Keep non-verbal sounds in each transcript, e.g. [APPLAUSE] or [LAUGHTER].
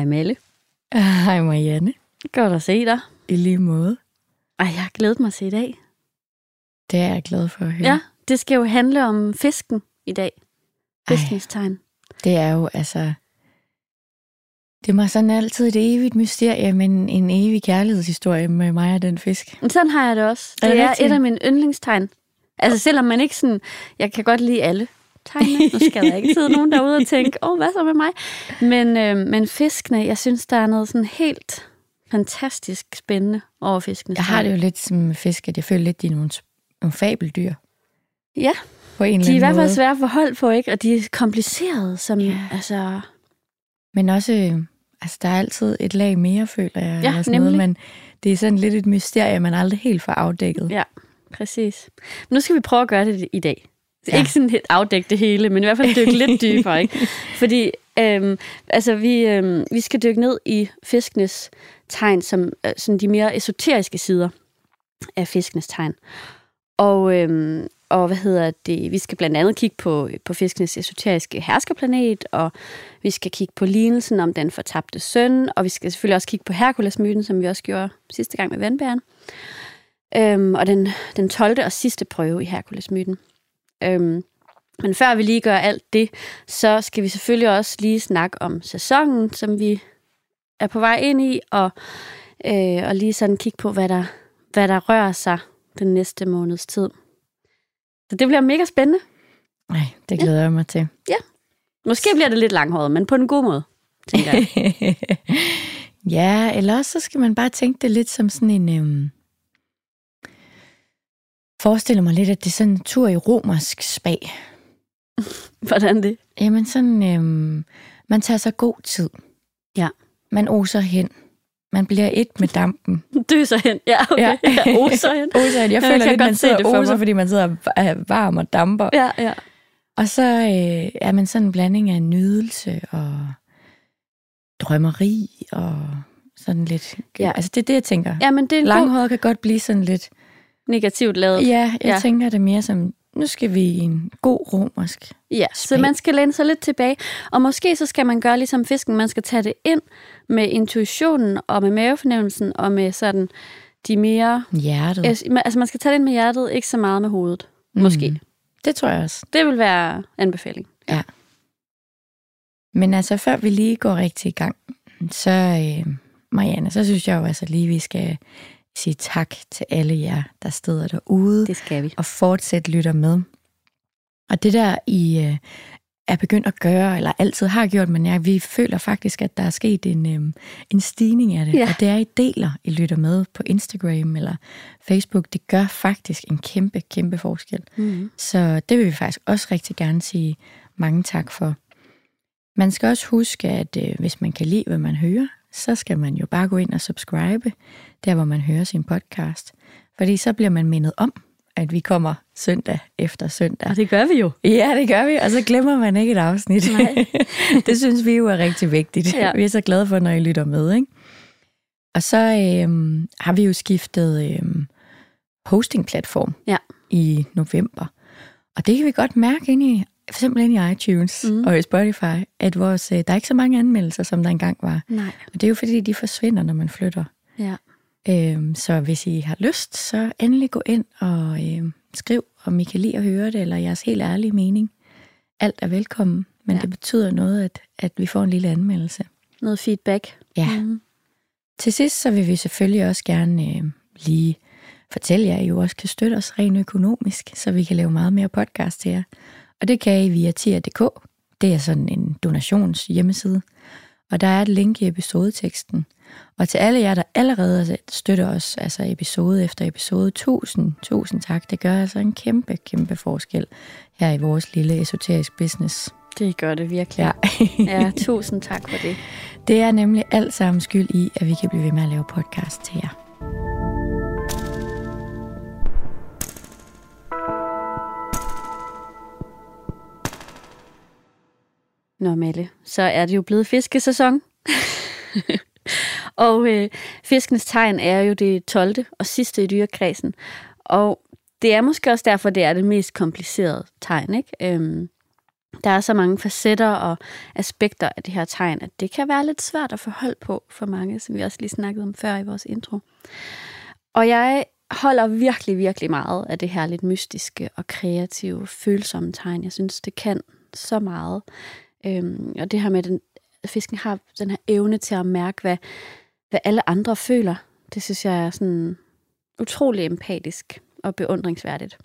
Hej Melle. [LAUGHS] Hej Marianne. Godt at se dig. I lige måde. Ej, jeg har glædet mig til i dag. Det er jeg glad for at høre. Ja, det skal jo handle om fisken i dag. Fiskens tegn. Det er jo altså... Det var sådan altid et evigt mysterie, men en evig kærlighedshistorie med mig og den fisk. Men sådan har jeg det også. Er Det det er et af mine yndlingstegn. Altså selvom man ikke sådan... Jeg kan godt lide alle tegnene. Nu skal der ikke sidde nogen derude og tænke, åh, oh, hvad så med mig? Men, øh, men fiskene, jeg synes, der er noget sådan helt fantastisk spændende over fiskenes Jeg har det jo lidt som fisk, at jeg føler lidt, de er nogle, nogle fabeldyr. Ja, På en de er i hvert fald svære at forholde på, ikke? Og de er komplicerede, som Ja. altså... Men også, øh, altså der er altid et lag mere, føler jeg. Ja, sådan noget, nemlig. men det er sådan lidt et mysterie, man aldrig helt får afdækket. Ja, præcis. Men nu skal vi prøve at gøre det i dag. Ja. Ikke sådan helt afdække det hele, men i hvert fald dykke lidt dybere. Ikke? [LAUGHS] Fordi øhm, altså, vi, øhm, vi skal dykke ned i fiskenes tegn, som øh, sådan de mere esoteriske sider af fiskenes tegn. Og, øhm, og hvad hedder det? Vi skal blandt andet kigge på, på fiskenes esoteriske herskerplanet, og vi skal kigge på lignelsen om den fortabte søn, og vi skal selvfølgelig også kigge på Herkulesmyten, som vi også gjorde sidste gang med vandbæren. Øhm, og den, den 12. og sidste prøve i Herkulesmyten. Øhm, men før vi lige gør alt det, så skal vi selvfølgelig også lige snakke om sæsonen, som vi er på vej ind i, og, øh, og lige sådan kigge på, hvad der, hvad der rører sig den næste måneds tid. Så det bliver mega spændende. Nej, det glæder jeg mig til. Måske bliver det lidt langhåret, men på en god måde, tænker jeg. [LAUGHS] ja, eller også så skal man bare tænke det lidt som sådan en... Øhm, forestiller mig lidt, at det er sådan en tur i romersk spa. [LAUGHS] Hvordan det? Jamen sådan, øhm, man tager sig god tid. Ja. Man oser hen. Man bliver et med dampen. [LAUGHS] Døser hen. Ja, okay. Ja. Ja. ja oser hen. [LAUGHS] Oser hen. Jeg Ja, føler kan lidt, man sidder det for oser, mig. fordi man sidder er varm og damper. Ja, ja. Og så øh, er man sådan en blanding af nydelse og drømmeri og sådan lidt... Ja. Altså det er det, jeg tænker. Ja, men det er en god Langhåret kan godt blive sådan lidt... negativt lavet. Ja, jeg Ja. ja. tænker det mere som, nu skal vi i en god romersk. Ja, så Spag. man skal læne sig lidt tilbage. Og måske så skal man gøre ligesom fisken. Man skal tage det ind med intuitionen og med mavefornemmelsen og med sådan de mere... Hjertet. Altså man skal tage det ind med hjertet, ikke så meget med hovedet. Måske. Mm. Det tror jeg også. Det vil være anbefaling. Ja. Men altså, før vi lige går rigtig i gang, så øh, Marianne, så synes jeg jo altså lige, vi skal sige tak til alle jer, der sidder derude Det skal vi. og fortsat lytter med. Og det der, I øh, er begyndt at gøre, eller altid har gjort, men ja, vi føler faktisk, at der er sket en, øh, en stigning af det. Ja. Og det er, I deler, I lytter med på Instagram eller Facebook. Det gør faktisk en kæmpe, kæmpe forskel. Mm-hmm. Så det vil vi faktisk også rigtig gerne sige mange tak for. Man skal også huske, at øh, hvis man kan lide, hvad man hører, så skal man jo bare gå ind og subscribe, der hvor man hører sin podcast. Fordi så bliver man mindet om, at vi kommer søndag efter søndag. Og det gør vi jo. Ja, det gør vi, og så glemmer man ikke et afsnit. Nej. [LAUGHS] det synes vi jo er rigtig vigtigt. Ja. Vi er så glade for, når I lytter med. Ikke? Og så øhm, har vi jo skiftet øhm, hostingplatform Ja. i november. Og det kan vi godt mærke ind i, for eksempel ind i iTunes mm. og i Spotify, at vores, øh, der er ikke så mange anmeldelser, som der engang var. Nej. Og det er jo fordi, de forsvinder, når man flytter. Ja. Øhm, så hvis I har lyst, så endelig gå ind og øhm, skriv, om I kan lide at høre det, eller jeres helt ærlige mening. Alt er velkommen, men ja. det betyder noget, at, at vi får en lille anmeldelse. Noget feedback. Ja. Mm. Til sidst, så vil vi selvfølgelig også gerne øh, lige fortælle jer, at I jo også kan støtte os rent økonomisk, så vi kan lave meget mere podcast til jer. Og det kan I via tier.dk. Det er sådan en donations hjemmeside. Og der er et link i episodeteksten. Og til alle jer, der allerede støtter os, altså episode efter episode, tusind, tusind tak. Det gør altså en kæmpe, kæmpe forskel her i vores lille esoterisk business. Det gør det virkelig. Ja. ja, tusind tak for det. Det er nemlig alt sammen skyld i, at vi kan blive ved med at lave podcast til jer. Nå, Melle, så er det jo blevet fiskesæson. [LAUGHS] og øh, fiskens tegn er jo det 12. og sidste i dyrekredsen. Og det er måske også derfor, det er det mest komplicerede tegn. Ikke? Øhm, der er så mange facetter og aspekter af det her tegn, at det kan være lidt svært at forholde på for mange, som vi også lige snakkede om før i vores intro. Og jeg holder virkelig, virkelig meget af det her lidt mystiske og kreative, følsomme tegn. Jeg synes, det kan så meget. Øhm, og det her med, at fisken har den her evne til at mærke, hvad, hvad alle andre føler, det synes jeg er sådan utrolig empatisk og beundringsværdigt.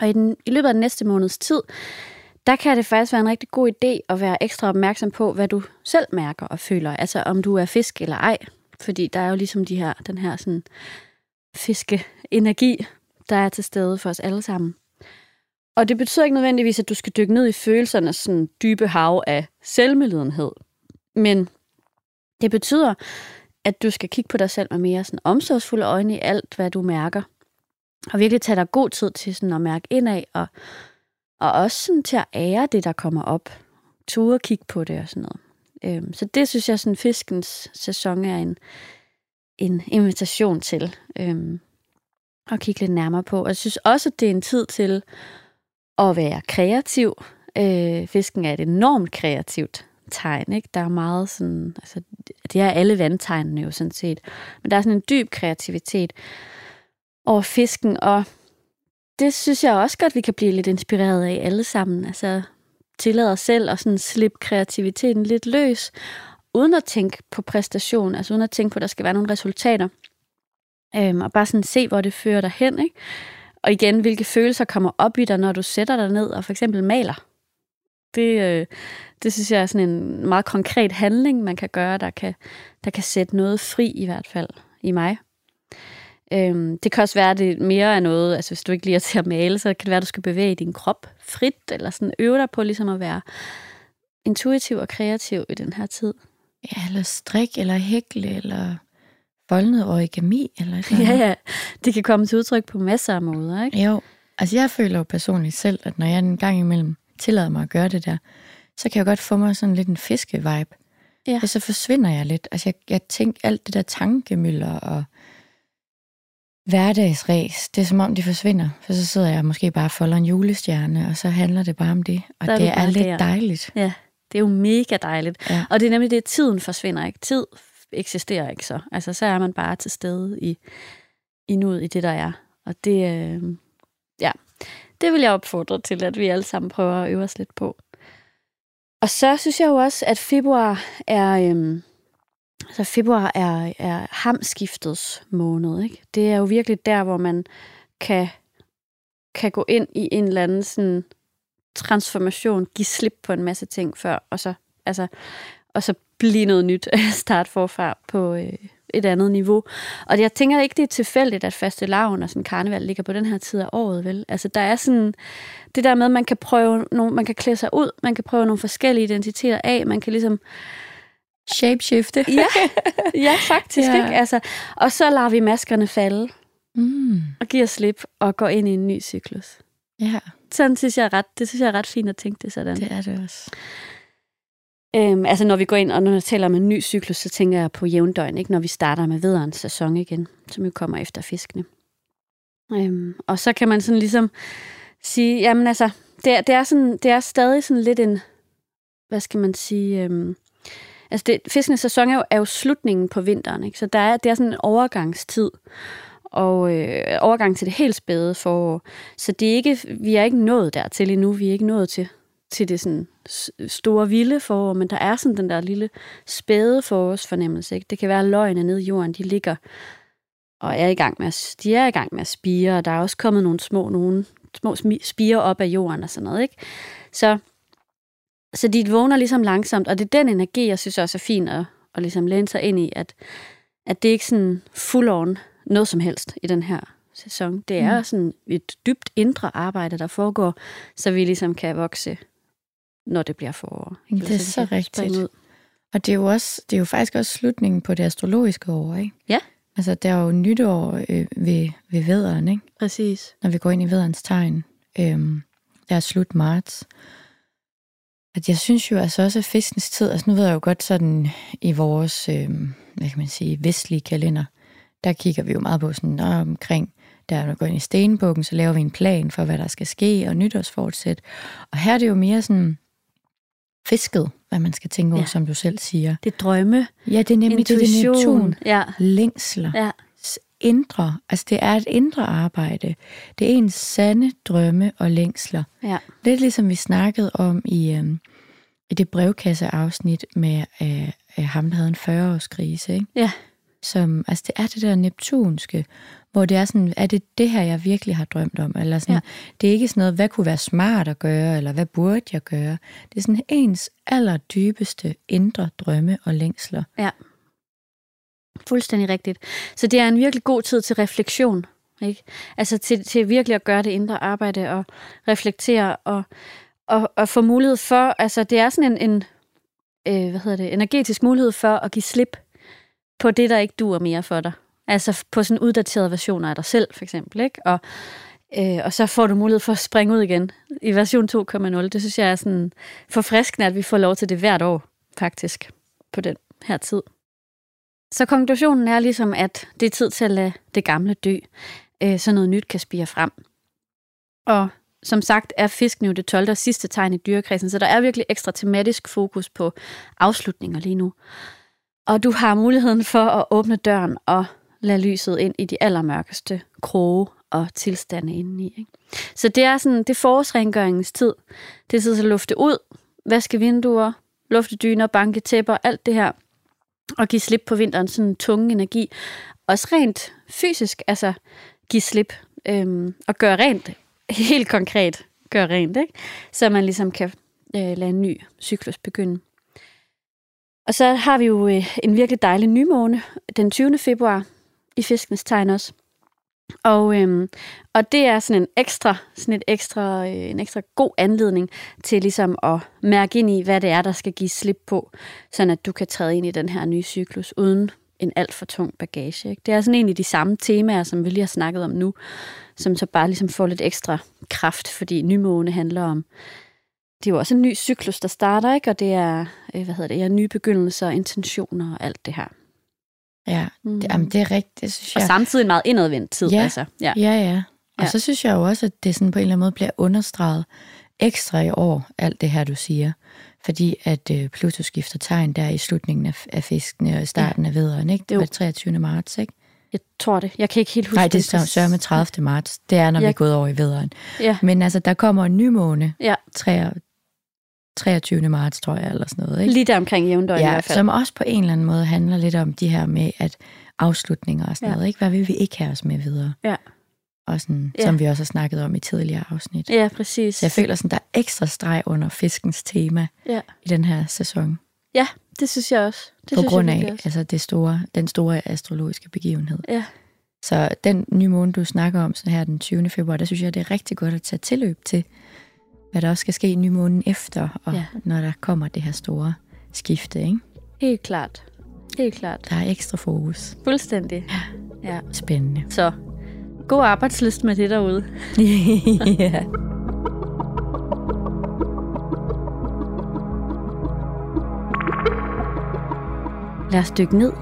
Og i, den, i løbet af den næste måneds tid, der kan det faktisk være en rigtig god idé at være ekstra opmærksom på, hvad du selv mærker og føler. Altså om du er fisk eller ej. Fordi der er jo ligesom de her, den her sådan fiskeenergi, der er til stede for os alle sammen. Og det betyder ikke nødvendigvis, at du skal dykke ned i følelsernes sådan dybe hav af selvmedlidenhed. Men det betyder, at du skal kigge på dig selv med mere sådan omsorgsfulde øjne i alt, hvad du mærker. Og virkelig tage dig god tid til sådan at mærke indad, og, og også sådan til at ære det, der kommer op. Ture kigge på det og sådan noget. Øhm, så det synes jeg, sådan fiskens sæson er en, en invitation til øhm, at kigge lidt nærmere på. Og jeg synes også, at det er en tid til at være kreativ. Øh, fisken er et enormt kreativt tegn. Ikke? Der er meget sådan, altså, det er alle vandtegnene jo sådan set, men der er sådan en dyb kreativitet over fisken, og det synes jeg også godt, vi kan blive lidt inspireret af alle sammen. Altså tillade os selv at sådan slippe kreativiteten lidt løs, uden at tænke på præstation, altså uden at tænke på, at der skal være nogle resultater. Øhm, og bare sådan se, hvor det fører dig hen. Ikke? Og igen, hvilke følelser kommer op i dig, når du sætter dig ned og for eksempel maler. Det, øh, det synes jeg er sådan en meget konkret handling, man kan gøre, der kan, der kan sætte noget fri i hvert fald i mig. Øhm, det kan også være, at det mere er noget, altså hvis du ikke lige er til at male, så kan det være, at du skal bevæge din krop frit, eller sådan øve dig på ligesom at være intuitiv og kreativ i den her tid. Ja, eller strik, eller hækle, eller foldnet origami, eller sådan [LAUGHS] Ja, ja. Det kan komme til udtryk på masser af måder, ikke? Jo. Altså jeg føler jo personligt selv, at når jeg en gang imellem tillader mig at gøre det der, så kan jeg godt få mig sådan lidt en fiske-vibe. Ja. Og så forsvinder jeg lidt. Altså jeg, jeg tænker alt det der tankemøller og hverdagsræs, det er som om, de forsvinder. For så sidder jeg måske bare og folder en julestjerne, og så handler det bare om det. Og er det er lidt der. dejligt. Ja, det er jo mega dejligt. Ja. Og det er nemlig det, at tiden forsvinder ikke. Tid eksisterer ikke så. Altså, så er man bare til stede i, i nuet, i det, der er. Og det, øh, ja, det vil jeg opfordre til, at vi alle sammen prøver at øve os lidt på. Og så synes jeg jo også, at februar er, Øh, altså februar er, er hamskiftets måned. Ikke? Det er jo virkelig der, hvor man kan, kan gå ind i en eller anden sådan, transformation, give slip på en masse ting før, og så, altså, og så blive noget nyt, [LAUGHS] starte forfra på øh, et andet niveau. Og jeg tænker ikke, det er tilfældigt, at faste laven og sådan karneval ligger på den her tid af året, vel? Altså, der er sådan det der med, at man kan prøve, nogle, man kan klæde sig ud, man kan prøve nogle forskellige identiteter af, man kan ligesom shapeshifte. ja, [LAUGHS] ja, faktisk. Ja. Ikke? Altså, og så lader vi maskerne falde mm. og giver slip og går ind i en ny cyklus. Ja. Sådan synes jeg er ret, det synes jeg er ret fint at tænke det sådan. Det er det også. Øhm, altså når vi går ind, og når jeg taler om en ny cyklus, så tænker jeg på jævndøgn, ikke? når vi starter med vederens sæson igen, som jo kommer efter fiskene. Øhm, og så kan man sådan ligesom sige, jamen altså, det er, det er, sådan, det er stadig sådan lidt en, hvad skal man sige, øhm, altså det, fiskenes sæson er jo, er jo slutningen på vinteren, ikke? så der er, det er sådan en overgangstid, og øh, overgang til det helt spæde forår. Så det er ikke, vi er ikke nået dertil endnu, vi er ikke nået til til det sådan store vilde forår, men der er sådan den der lille spæde forårsfornemmelse. Ikke? Det kan være løgene nede i jorden, de ligger og er i gang med at, de er i gang med at spire, og der er også kommet nogle små, nogle små spire op af jorden og sådan noget. Ikke? Så, så de vågner ligesom langsomt, og det er den energi, jeg synes også er fint at, at ligesom læne sig ind i, at, at det ikke sådan full on noget som helst i den her sæson. Det er mm. sådan et dybt indre arbejde, der foregår, så vi ligesom kan vokse når det bliver forår. Det er så rigtigt. Ud. Og det er jo også, det er jo faktisk også slutningen på det astrologiske år, ikke? Ja. Altså, der er jo nytår øh, ved, ved vederen, ikke? Præcis. Når vi går ind i vederens tegn. Øhm, der er slut marts. At jeg synes jo altså også, at fiskens tid, altså nu ved jeg jo godt sådan i vores, øh, hvad kan man sige, vestlige kalender, der kigger vi jo meget på sådan omkring, der når vi går ind i stenbukken, så laver vi en plan for, hvad der skal ske, og nytårsfortsæt. Og her er det jo mere sådan fisket, hvad man skal tænke over, Ja. som du selv siger. Det drømme, Ja, det er nemlig det, det er Neptun. Ja. Længsler. ja. Indre. Altså, det er et indre arbejde. Det er ens sande drømme og længsler. Ja. Lidt ligesom vi snakkede om i, øhm, i det brevkasseafsnit med øh, øh, ham, der havde en 40-årskrise. Ikke? Ja. Som, altså det er det der neptunske, hvor det er sådan, er det det her, jeg virkelig har drømt om? Eller sådan, Ja. Det er ikke sådan noget, hvad kunne være smart at gøre, eller hvad burde jeg gøre? Det er sådan ens allerdybeste indre drømme og længsler. Ja. Fuldstændig rigtigt. Så det er en virkelig god tid til refleksion. Ikke? Altså til, til virkelig at gøre det indre arbejde og reflektere og, og, og få mulighed for, altså det er sådan en, en øh, hvad hedder det, energetisk mulighed for at give slip på det, der ikke duer mere for dig. Altså på sådan uddaterede versioner af dig selv, for eksempel. Ikke? Og, øh, og så får du mulighed for at springe ud igen i version 2.0. Det synes jeg er sådan forfriskende, at vi får lov til det hvert år, faktisk, på den her tid. Så konklusionen er ligesom, at det er tid til at lade det gamle dø, øh, så noget nyt kan spire frem. Og som sagt er fisken jo det 12. og sidste tegn i dyrekredsen, så der er virkelig ekstra tematisk fokus på afslutninger lige nu. Og du har muligheden for at åbne døren og lade lyset ind i de allermørkeste kroge og tilstande indeni. Ikke? Så det er sådan, det er forårsrengøringens tid. Det er tid til at lufte ud, vaske vinduer, lufte dyner, banke tæpper, alt det her og give slip på vinterens sådan tunge energi. Også rent fysisk, altså give slip øhm, og gøre rent, helt konkret gøre rent, ikke? så man ligesom kan øh, lade en ny cyklus begynde. Og så har vi jo øh, en virkelig dejlig nymåne den 20. februar i fiskens tegn også. Og, øhm, og det er sådan en ekstra, sådan et ekstra, øh, en ekstra god anledning til ligesom at mærke ind i, hvad det er, der skal give slip på, sådan at du kan træde ind i den her nye cyklus uden en alt for tung bagage. Ikke? Det er sådan egentlig de samme temaer, som vi lige har snakket om nu, som så bare ligesom får lidt ekstra kraft, fordi nymåne handler om, det er jo også en ny cyklus, der starter, ikke? og det er, øh, hvad hedder det, ja, nye begyndelser, intentioner og alt det her. Ja, Mm. det, jamen, det er rigtigt, det synes Og jeg. samtidig en meget indadvendt tid. Ja. Altså. Ja. Ja, ja. Og Ja. så synes jeg jo også, at det sådan på en eller anden måde bliver understreget ekstra i år, alt det her, du siger. Fordi at øh, Pluto skifter tegn der i slutningen af, af fiskene og i starten ja. af vederen, ikke? Det var 23. marts, ikke? Jeg tror det. Jeg kan ikke helt huske Nej, det står sørme 30. marts. Det er, når Ja. vi er gået over i vederen. Ja, Men altså, der kommer en ny måne, ja. 23. marts, tror jeg, eller sådan noget, ikke? lige der omkring jævndøgn i Ja, hvert fald. som også på en eller anden måde handler lidt om de her med, at afslutninger og sådan Ja. noget, ikke? Hvad vil vi ikke have os med videre? Ja. Og sådan, Ja. som vi også har snakket om i tidligere afsnit. Ja, præcis. Så jeg føler sådan, der er ekstra streg under fiskens tema Ja. i den her sæson. ja, det synes jeg også. Det på synes grund jeg af også. altså det store, den store astrologiske begivenhed. Ja. Så den nye måned, du snakker om så her den 20. februar, der synes jeg, det er rigtig godt at tage tilløb til, hvad der også skal ske i nye måneden efter, og Ja. ja. når der kommer det her store skifte. Ikke? Helt klart. Helt klart. Der er ekstra fokus. Fuldstændig. Ja. Spændende. Så god arbejdsløst med det derude. [LAUGHS] ja. Lad os dykke ned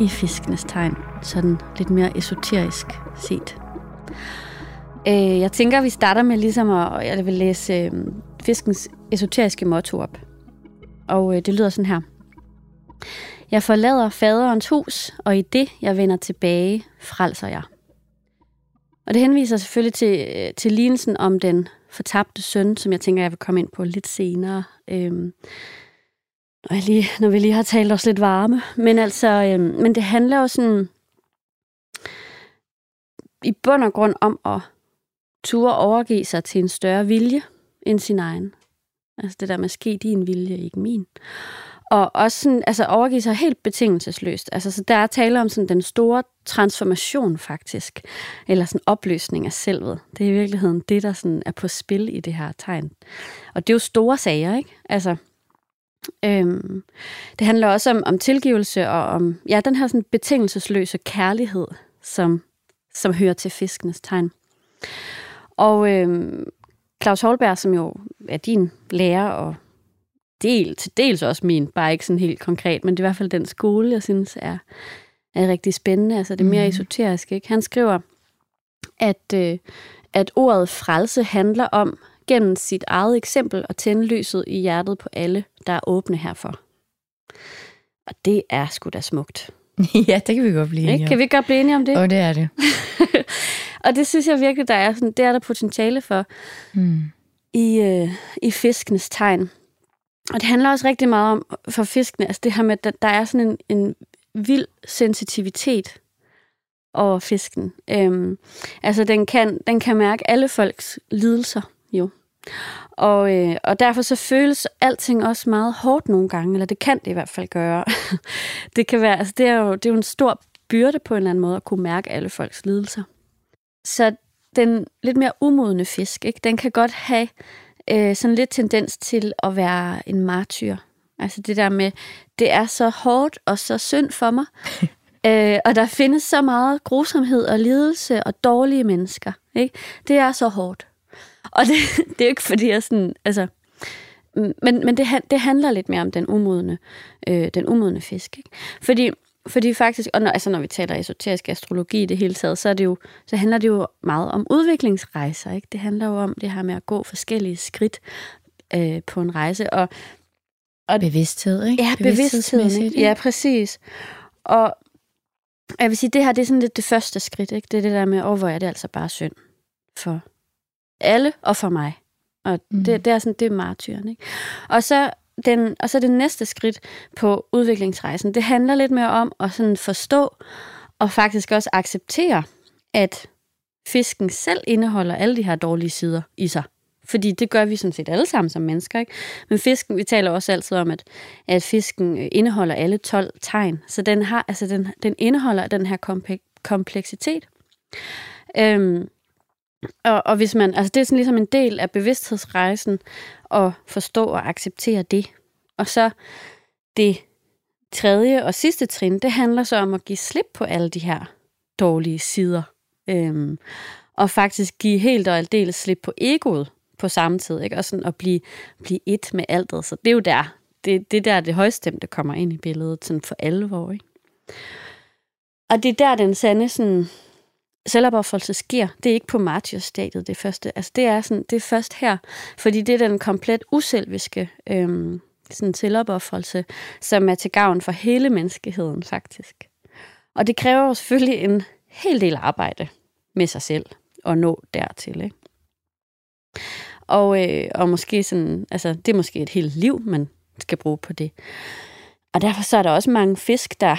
i fiskenes tegn, sådan lidt mere esoterisk set. Øh, jeg tænker, vi starter med ligesom at, jeg vil læse øh, fiskens esoteriske motto op. Og øh, det lyder sådan her. Jeg forlader faderens hus, og i det, jeg vender tilbage, frelser jeg. Og det henviser selvfølgelig til, øh, til lignelsen om den fortabte søn, som jeg tænker, jeg vil komme ind på lidt senere. Øhm, når, jeg lige, når vi lige har talt os lidt varme. Men altså, øhm, men det handler jo sådan i bund og grund om at turde overgive sig til en større vilje end sin egen. Altså det der med, ske din vilje, ikke min. Og også sådan, altså overgive sig helt betingelsesløst. Altså, så der er tale om sådan den store transformation faktisk, eller sådan opløsning af selvet. Det er i virkeligheden det, der sådan er på spil i det her tegn. Og det er jo store sager, ikke? Altså, Øhm, det handler også om, om tilgivelse og om ja, den her sådan betingelsesløse kærlighed, som, som hører til fiskenes tegn. Og øhm, Claus Holberg, som jo er din lærer og del, til dels også min, bare ikke sådan helt konkret, men det er i hvert fald den skole, jeg synes er, er rigtig spændende. Altså det er mere mm. esoterisk. Ikke? Han skriver, at, øh, at ordet frelse handler om gennem sit eget eksempel at tænde lyset i hjertet på alle, der er åbne herfor. Og det er sgu da smukt. [LAUGHS] ja, det kan vi godt blive enige om. Kan vi godt blive enige om det? Og det er det. [LAUGHS] og det synes jeg virkelig, der er, sådan, det er der potentiale for mm. i, øh, i fiskenes tegn. Og det handler også rigtig meget om, for fiskene, altså det her med, at der er sådan en, en vild sensitivitet over fisken. Øhm, altså den kan, den kan mærke alle folks lidelser jo. Og, øh, og derfor så føles alting også meget hårdt nogle gange, eller det kan det i hvert fald gøre. [LAUGHS] det kan være, altså det er, jo, det er jo en stor byrde på en eller anden måde at kunne mærke alle folks lidelser. Så den lidt mere umodne fisk, ikke, den kan godt have øh, sådan lidt tendens til at være en martyr. Altså det der med, det er så hårdt og så synd for mig, [LAUGHS] øh, og der findes så meget grusomhed og lidelse og dårlige mennesker. Ikke? Det er så hårdt. Og det, [LAUGHS] det er jo ikke fordi, jeg sådan, altså, men, men det, det handler lidt mere om den umodne, øh, den umodne fisk. Ikke? Fordi, fordi faktisk, og når, altså når vi taler esoterisk astrologi i det hele taget, så, er det jo, så handler det jo meget om udviklingsrejser. Ikke? Det handler jo om det her med at gå forskellige skridt øh, på en rejse. Og, og bevidsthed, ikke? Ja, bevidsthed. Ikke? Ja, præcis. Og jeg vil sige, det her det er sådan lidt det første skridt. Ikke? Det er det der med, oh, hvor er det altså bare synd for alle og for mig. Og mm. det, det er sådan, det er martyren. Ikke? Og så den, og så det næste skridt på udviklingsrejsen, det handler lidt mere om at sådan forstå og faktisk også acceptere, at fisken selv indeholder alle de her dårlige sider i sig. Fordi det gør vi sådan set alle sammen som mennesker. Ikke? Men fisken, vi taler også altid om, at, at fisken indeholder alle 12 tegn. Så den, har, altså den, den indeholder den her kompleksitet. Øhm, og, og hvis man, altså det er sådan ligesom en del af bevidsthedsrejsen at forstå og acceptere det. Og så det tredje og sidste trin, det handler så om at give slip på alle de her dårlige sider. Øhm, og faktisk give helt og aldeles slip på egoet på samme tid, ikke? Og sådan at blive, blive et med alt. Så det er jo der, det, det der det højstemte kommer ind i billedet, sådan for alvor, ikke? Og det er der, den sande sådan, selvopoffrelse sker. Det er ikke på martyrstadiet, det første. Altså, det er, sådan, det er først her, fordi det er den komplet uselviske øhm, sådan selvopoffrelse, som er til gavn for hele menneskeheden, faktisk. Og det kræver jo selvfølgelig en hel del arbejde med sig selv at nå dertil, ikke? Og, øh, og måske sådan, altså, det er måske et helt liv, man skal bruge på det. Og derfor så er der også mange fisk, der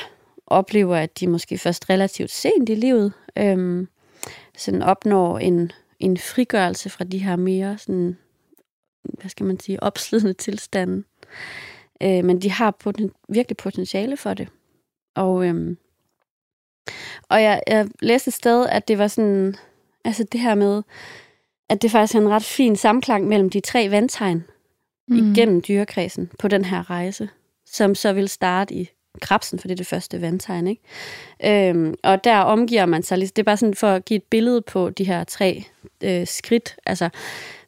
oplever, at de måske først relativt sent i livet øhm, sådan opnår en, en frigørelse fra de her mere sådan, hvad skal man sige, opslidende tilstande. Øh, men de har poten, virkelig potentiale for det. Og, øhm, og jeg, jeg læste et sted, at det var sådan, altså det her med, at det faktisk er en ret fin samklang mellem de tre vandtegn mm. igennem dyrekredsen på den her rejse, som så vil starte i krabsen, for det er det første vandtegn. Ikke? Øhm, og der omgiver man sig, det er bare sådan for at give et billede på de her tre øh, skridt. Altså,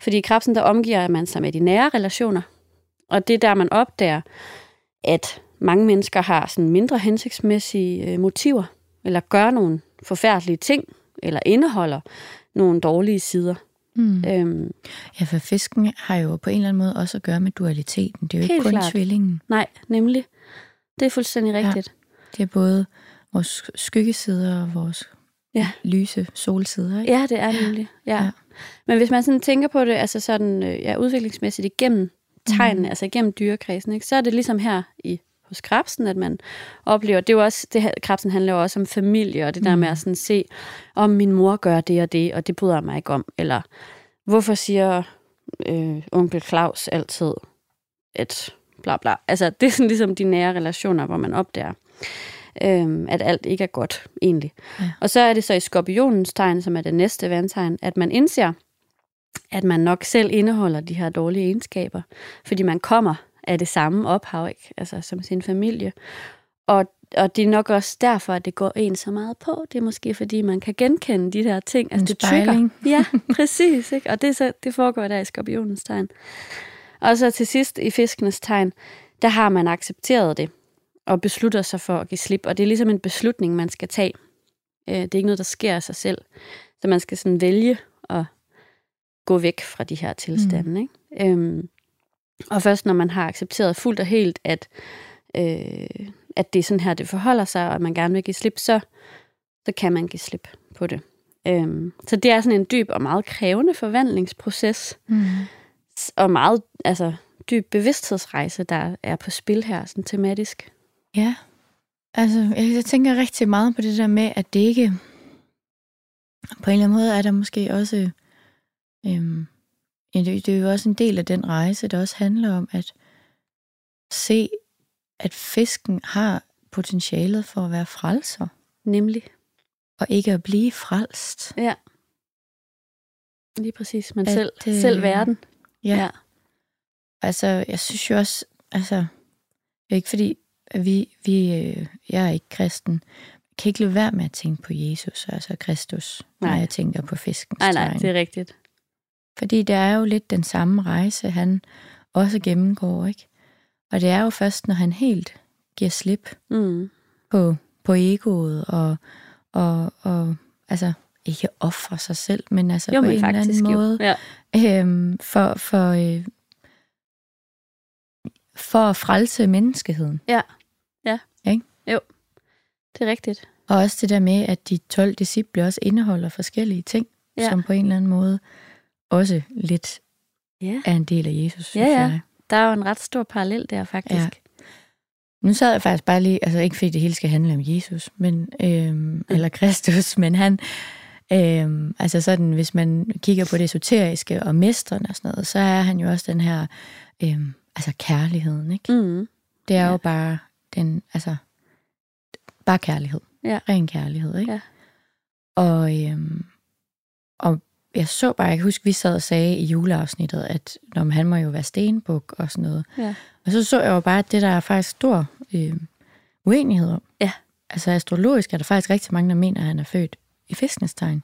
fordi i krabsen, der omgiver man sig med de nære relationer, og det er der, man opdager, at mange mennesker har sådan mindre hensigtsmæssige øh, motiver, eller gør nogle forfærdelige ting, eller indeholder nogle dårlige sider. Mm. Øhm, ja, for fisken har jo på en eller anden måde også at gøre med dualiteten. Det er jo ikke kun klart. tvillingen. Nej, nemlig. Det er fuldstændig rigtigt. Ja, det er både vores skyggesider og vores ja. lyse solsider. Ikke? Ja, det er nemlig. Ja. ja. Men hvis man sådan tænker på det, altså sådan øh, ja, udviklingsmæssigt igennem tegnene, mm. altså igennem dyrekredsen, ikke, så er det ligesom her i hos krabsen, at man oplever, det er jo også, det her, krabsen handler jo også om familie, og det der mm. med at sådan se, om min mor gør det og det, og det bryder jeg mig ikke om, eller hvorfor siger øh, onkel Claus altid, at bla bla. Altså, det er sådan ligesom de nære relationer, hvor man opdager, øh, at alt ikke er godt, egentlig. Ja. Og så er det så i skorpionens tegn, som er det næste vandtegn, at man indser, at man nok selv indeholder de her dårlige egenskaber, fordi man kommer af det samme ophav, ikke? Altså som sin familie. Og, og det er nok også derfor, at det går en så meget på. Det er måske, fordi man kan genkende de der ting. En Altså, det tykker. spejling. Ja, [LAUGHS] præcis. Ikke? Og det, så, det foregår der i skorpionens tegn. Og så til sidst i fiskenes tegn, der har man accepteret det og beslutter sig for at give slip. Og det er ligesom en beslutning, man skal tage. Øh, Det er ikke noget, der sker af sig selv. Så man skal sådan vælge at gå væk fra de her tilstande. Mm. Ikke? Øhm, og først når man har accepteret fuldt og helt, at, øh, at det er sådan her, det forholder sig, og at man gerne vil give slip, så, så kan man give slip på det. Øhm, så det er sådan en dyb og meget krævende forvandlingsproces, Mm. Og meget altså, dyb bevidsthedsrejse, der er på spil her, sådan tematisk. Ja, altså jeg, jeg tænker rigtig meget på det der med, at det ikke... På en eller anden måde er der måske også... Øhm, det, det er jo også en del af den rejse, der også handler om at se, at fisken har potentialet for at være frelser, Nemlig. og ikke at blive frelst. Ja. Lige præcis. Man At, selv, øh, selv verden. Ja. ja. Altså, jeg synes jo også, altså, er ikke fordi, at vi, vi øh, jeg er ikke kristen, kan ikke lade være med at tænke på Jesus, altså Kristus, nej. når jeg tænker på fiskens Nej, nej, det er rigtigt. Fordi det er jo lidt den samme rejse, han også gennemgår, ikke? Og det er jo først, når han helt giver slip Mm. på, på egoet, og, og, og altså ikke ofre sig selv, men altså Jo, på men en eller anden jo. måde, Ja. øhm, for, for, øh, for at frelse menneskeheden. Det er rigtigt. Og også det der med, at de 12 disciple også indeholder forskellige ting, Ja. ja. som på en eller anden måde også lidt Ja. er en del af Jesus, synes Ja, ja. jeg. Der er jo en ret stor parallel der, faktisk. Ja. Nu sad jeg faktisk bare lige, altså ikke fordi det hele skal handle om Jesus, men, øhm, eller Kristus, [LAUGHS] men han, øhm, altså sådan, hvis man kigger på det esoteriske og mesteren og sådan noget, så er han jo også den her, øhm, altså kærligheden, ikke? Mm. Det er Ja. jo bare den, altså, bare kærlighed. Ja. Ren kærlighed, ikke? Ja. Og, øhm, og jeg så bare, jeg kan huske, vi sad og sagde i juleafsnittet, at når han må jo være stenbuk og sådan noget. Ja. Og så så jeg jo bare, at det der er faktisk stor øh, uenighed om. Ja. Altså astrologisk er der faktisk rigtig mange, der mener, at han er født i fiskenes tegn.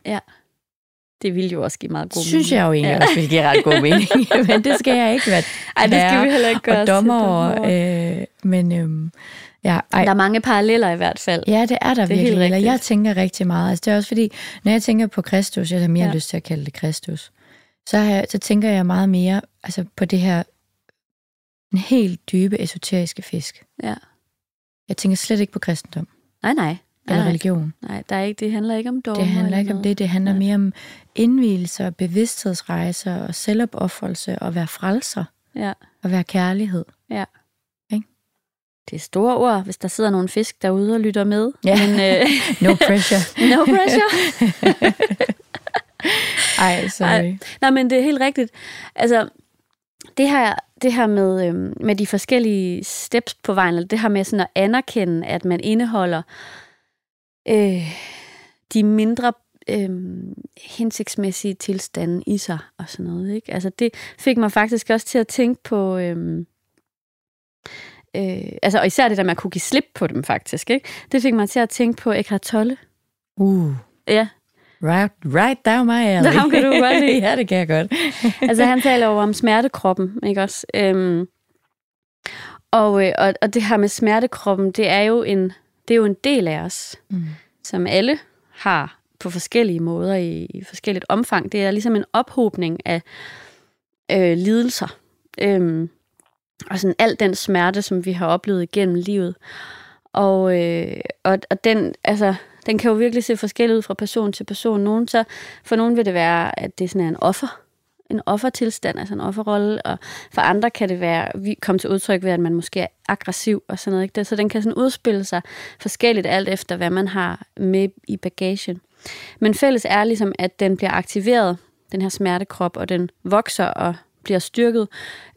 Det ville jo også give meget god synes mening. jeg jo egentlig Ja. også, vil give ret god mening. [LAUGHS] [LAUGHS] men det skal jeg ikke være Ej, det skal vi heller ikke gøre og dommer over. Øh, men øhm, ja, ej, Der er mange paralleller i hvert fald. Ja, det er der Det er helt virkelig. Rigtigt. jeg tænker rigtig meget. Altså, det er også fordi, når jeg tænker på Kristus, jeg har mere Ja. ja. lyst til at kalde det Kristus, så, har jeg, så tænker jeg meget mere altså, på det her en helt dybe esoteriske fisk. Ja. Jeg tænker slet ikke på kristendom Nej, nej. Eller nej. religion. nej der er ikke, det handler ikke om dogmer. Det handler ikke om det. Det handler Nej. mere om indvielser, bevidsthedsrejser og selvopoffrelse og være frelser Ja. og være kærlighed. Det er store ord, hvis der sidder nogle fisk derude og lytter med. Ja. Men, øh, [LAUGHS] No pressure. [LAUGHS] no pressure. [LAUGHS] Ej, sorry. Ej. Nej, men det er helt rigtigt. Altså, det her, det her med, øhm, med de forskellige steps på vejen, eller det her med sådan at anerkende, at man indeholder øh, de mindre øh, hensigtsmæssige tilstande i sig og sådan noget. Ikke? Altså, det fik mig faktisk også til at tænke på... Øh, Øh, altså, og især det der med at kunne give slip på dem, faktisk. Ikke? Det fik mig til at tænke på Eckhart Tolle. Uh. Ja, Right, right down my alley. Ham kan du godt lide. [LAUGHS] ja, det kan jeg godt. [LAUGHS] altså han taler jo om smertekroppen, ikke også? Øhm, og, øh, og, og det her med smertekroppen, det er jo en, det er jo en del af os, Mm. som alle har på forskellige måder i, i forskelligt omfang. Det er ligesom en ophobning af øh, lidelser. Øhm, og sådan al den smerte, som vi har oplevet igennem livet. Og, øh, og, og den, altså, den kan jo virkelig se forskellig ud fra person til person. Nogen, så, for nogen vil det være, at det sådan er en offer. En offertilstand, altså en offerrolle. Og for andre kan det være, vi kom til udtryk ved, at man måske er aggressiv og sådan noget. Ikke? Så den kan sådan udspille sig forskelligt alt efter, hvad man har med i bagagen. Men fælles er ligesom, at den bliver aktiveret, den her smertekrop, og den vokser og bliver styrket,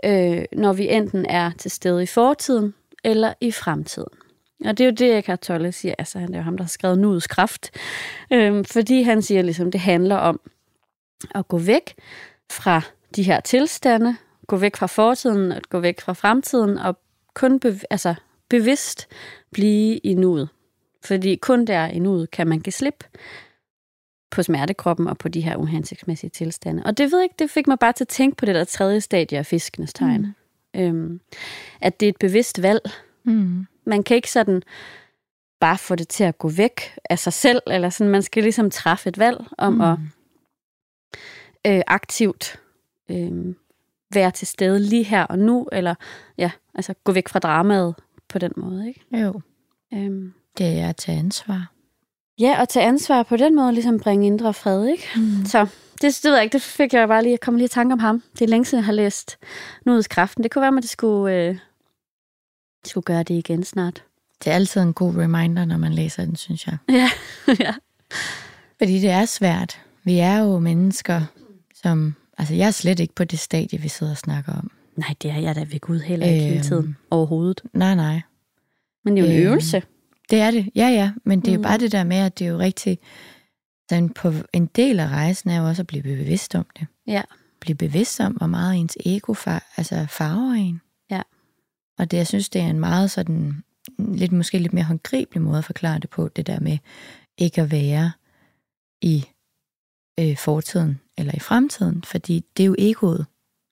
øh, når vi enten er til stede i fortiden eller i fremtiden. Og det er jo det, Eckhart Tolle siger. Altså, han er jo ham, der har skrevet Nuets kraft. øh, fordi han siger, ligesom, det handler om at gå væk fra de her tilstande, gå væk fra fortiden, gå væk fra fremtiden, og kun bev- altså, bevidst blive i nuet. Fordi kun der i nuet kan man give slip på smertekroppen og på de her uhensigtsmæssige tilstande. Og det ved jeg ikke, det fik mig bare til at tænke på det der tredje stadie af fiskenes tegn. Mm. Øhm, at det er et bevidst valg. Mm. Man kan ikke sådan bare få det til at gå væk af sig selv, eller sådan, man skal ligesom træffe et valg om mm. at øh, aktivt øh, være til stede lige her og nu, eller ja, altså gå væk fra dramaet på den måde, ikke? Jo, Øhm, det er at tage ansvar. ja, og tage ansvar på den måde, ligesom bringe indre fred, ikke? Mm. Så det, det ved jeg ikke, det fik jeg bare lige, jeg kom lige i tanke om ham. Det er længe siden, jeg har læst Nudets Kraften. Det kunne være, at det skulle, øh, skulle gøre det igen snart. Det er altid en god reminder, når man læser den, synes jeg. [LAUGHS] Ja, ja. Fordi det er svært. Vi er jo mennesker, som... Altså, jeg er slet ikke på det stadie, vi sidder og snakker om. Nej, det er jeg da ved Gud heller ikke hele Øhm. tiden overhovedet. Nej, nej. Men det er jo en øhm, øvelse. Det er det, ja, ja. Men det er jo Mm. bare det der med, at det er jo rigtig... Sådan på en del af rejsen er jo også at blive bevidst om det. Ja. Blive bevidst om, hvor meget ens ego far, altså farver en. Ja. Og det, jeg synes, det er en meget sådan... Lidt, måske lidt mere håndgribelig måde at forklare det på, det der med ikke at være i øh, fortiden eller i fremtiden, fordi det er jo egoet,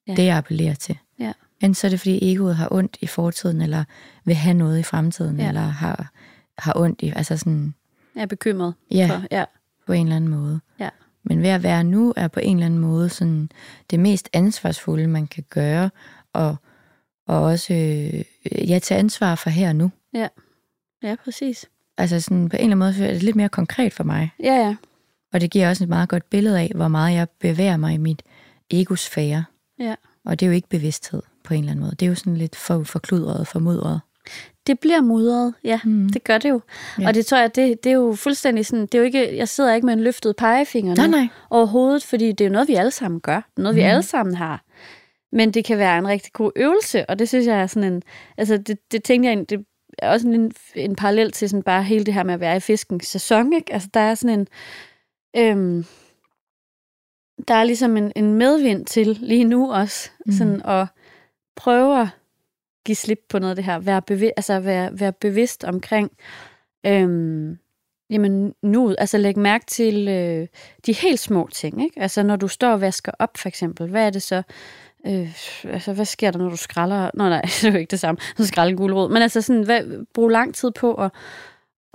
Ja. ja. det jeg appellerer til. Ja. Enten så er det, fordi egoet har ondt i fortiden, eller vil have noget i fremtiden, Ja. ja. eller har, har ondt i, altså sådan, er bekymret ja, for. Ja. på en eller anden måde. Ja. Men ved at være nu, er på en eller anden måde sådan det mest ansvarsfulde, man kan gøre, og, og også øh, ja, tage ansvar for her og nu. ja, præcis. Altså sådan, på en eller anden måde så er det lidt mere konkret for mig. Ja, ja. Og det giver også et meget godt billede af, hvor meget jeg bevæger mig i mit egosfære. Ja. Og det er jo ikke bevidsthed på en eller anden måde. Det er jo sådan lidt for forkludret, formudret. Det bliver mudret, ja. Mm. Det gør det jo. Ja. Og det tror jeg, det, det er jo fuldstændig sådan, det er jo ikke, jeg sidder ikke med en løftet pegefinger Nej, nej. overhovedet, fordi det er jo noget, vi alle sammen gør. Noget, vi Mhm. alle sammen har. Men det kan være en rigtig god øvelse, og det synes jeg er sådan en, altså det, det tænker jeg, det er også en, en parallel til sådan bare hele det her med at være i fiskens sæson, ikke? Altså der er sådan en, øhm, der er ligesom en, en medvind til lige nu også, mm. Sådan at prøve at give slip på noget af det her, være, bevi- altså være, være bevidst omkring, øhm, jamen nu, altså læg mærke til øh, de helt små ting, ikke? Altså når du står og vasker op for eksempel, hvad er det så, øh, altså hvad sker der, når du skralder, nå nej, [LAUGHS] det er jo ikke det samme, så skralder en gulerod, men altså sådan, hvad, brug lang tid på at,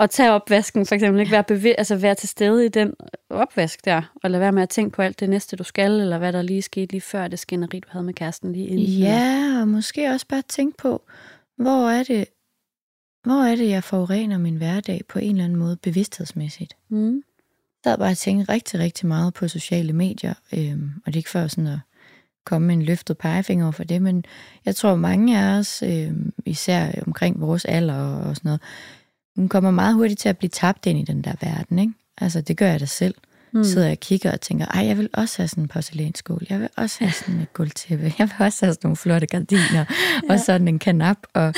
at tage opvasken for eksempel, ikke? Være, bevi- altså være til stede i den opvask der, og lade være med at tænke på alt det næste, du skal, eller hvad der lige skete lige før det skænderi, du havde med kæresten lige inden. Ja, og måske også bare tænke på, hvor er det, hvor er det, jeg forurener min hverdag på en eller anden måde bevidsthedsmæssigt. Mm. Jeg sad bare og tænkte rigtig, rigtig meget på sociale medier, øhm, og det er ikke for sådan at komme med en løftet pegefinger over for det, men jeg tror, mange af os, øhm, især omkring vores alder og, og sådan noget, hun kommer meget hurtigt til at blive tabt ind i den der verden, ikke? Altså, det gør jeg da selv. Mm. Sidder jeg og kigger og tænker, ej, jeg vil også have sådan en porcelænsskål. Jeg vil også have sådan et gulvtæppe. Jeg vil også have sådan nogle flotte gardiner. [LAUGHS] ja. Og sådan en kanap og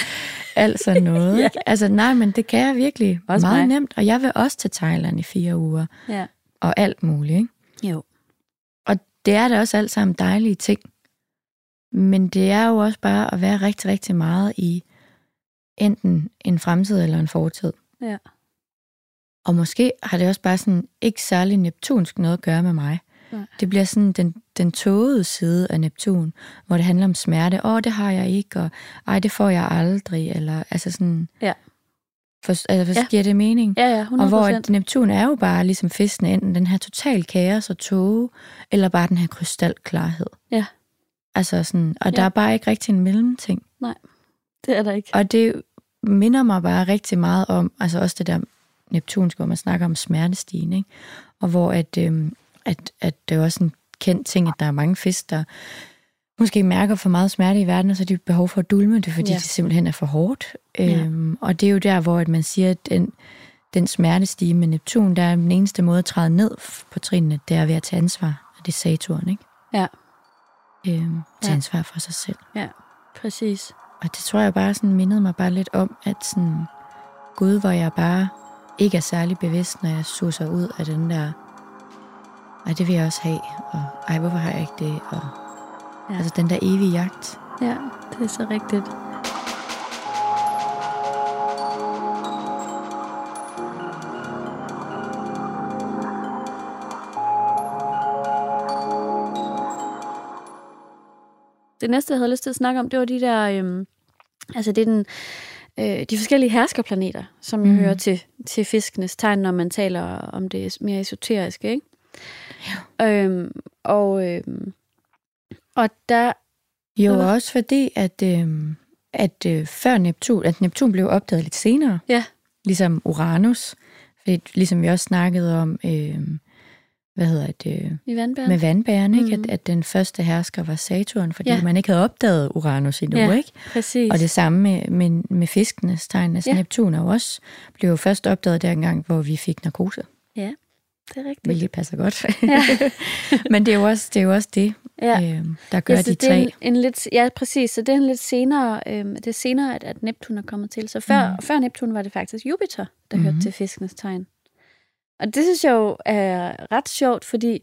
alt sådan [LAUGHS] noget. Ja. Altså, nej, men det kan jeg virkelig Også meget mig. nemt. Og jeg vil også til Thailand i fire uger. Ja. Og alt muligt, ikke? Jo. Og det er da også alt sammen dejlige ting. Men det er jo også bare at være rigtig, rigtig meget i enten en fremtid eller en fortid. Ja. Og måske har det også bare sådan ikke særlig neptunsk noget at gøre med mig. Nej. Det bliver sådan den, den tågede side af Neptun, hvor det handler om smerte. Åh, det har jeg ikke, og ej, det får jeg aldrig. Eller altså sådan... Ja. For, altså, Ja. ja. giver det mening? Ja, ja, 100%. Og hvor Neptun er jo bare ligesom fisken, enten den her total kaos og tåge, eller bare den her krystalklarhed. Ja. Altså sådan, og Ja. der er bare ikke rigtig en mellemting. Det er der ikke. Og det minder mig bare rigtig meget om, altså også det der neptunske, hvor man snakker om smertestigen, ikke? Og hvor at, øhm, at, at det er også en kendt ting, at der er mange fisk, der måske mærker for meget smerte i verden, og så har de behov for at dulme det, fordi ja. det simpelthen er for hårdt. Ja. Øhm, og det er jo der, hvor at man siger, at den, den smertestige med Neptun, der er den eneste måde at træde ned på trinene, det er ved at tage ansvar. Og det er Saturn, ikke? Ja. Øhm, tage Ja. ansvar for sig selv. Ja, præcis. Og det tror jeg bare sådan mindede mig bare lidt om, at sådan, Gud, hvor jeg bare ikke er særlig bevidst, når jeg suser ud af den der, ej, det vil jeg også have, og ej, hvorfor har jeg ikke det, og Ja. Altså den der evige jagt. Ja, det er så rigtigt. Det næste, jeg havde lyst til at snakke om, det var de der, øhm, altså det er den, øh, de forskellige herskerplaneter, som mm. hører til, til fiskenes tegn, når man taler om det mere esoteriske, ikke? Ja. Øhm, og, øhm, og der... Jo, hvad? også fordi, at, øhm, at øh, før Neptun, at Neptun blev opdaget lidt senere, ja. ligesom Uranus, fordi ligesom vi også snakkede om, øhm, hvad hedder det? I vandbæren. Med vandbæren, ikke? Mm. At, at den første hersker var Saturn, fordi ja. man ikke havde opdaget Uranus endnu, ja, ikke? præcis. Og det samme med, med, med fiskenes tegn. Altså ja. Neptun er også, blev jo først opdaget dengang, hvor vi fik narkose. Ja, det er rigtigt. Hvilket passer godt. Ja. [LAUGHS] Men det er jo også det, er jo også det ja. øh, der gør ja, de tre. En, en lidt, ja, præcis. Så det er en lidt senere, øh, det er senere at, at Neptun er kommet til. Så før, mm. før Neptun var det faktisk Jupiter, der mm. hørte til fiskenes tegn. Og det synes jeg jo er ret sjovt, fordi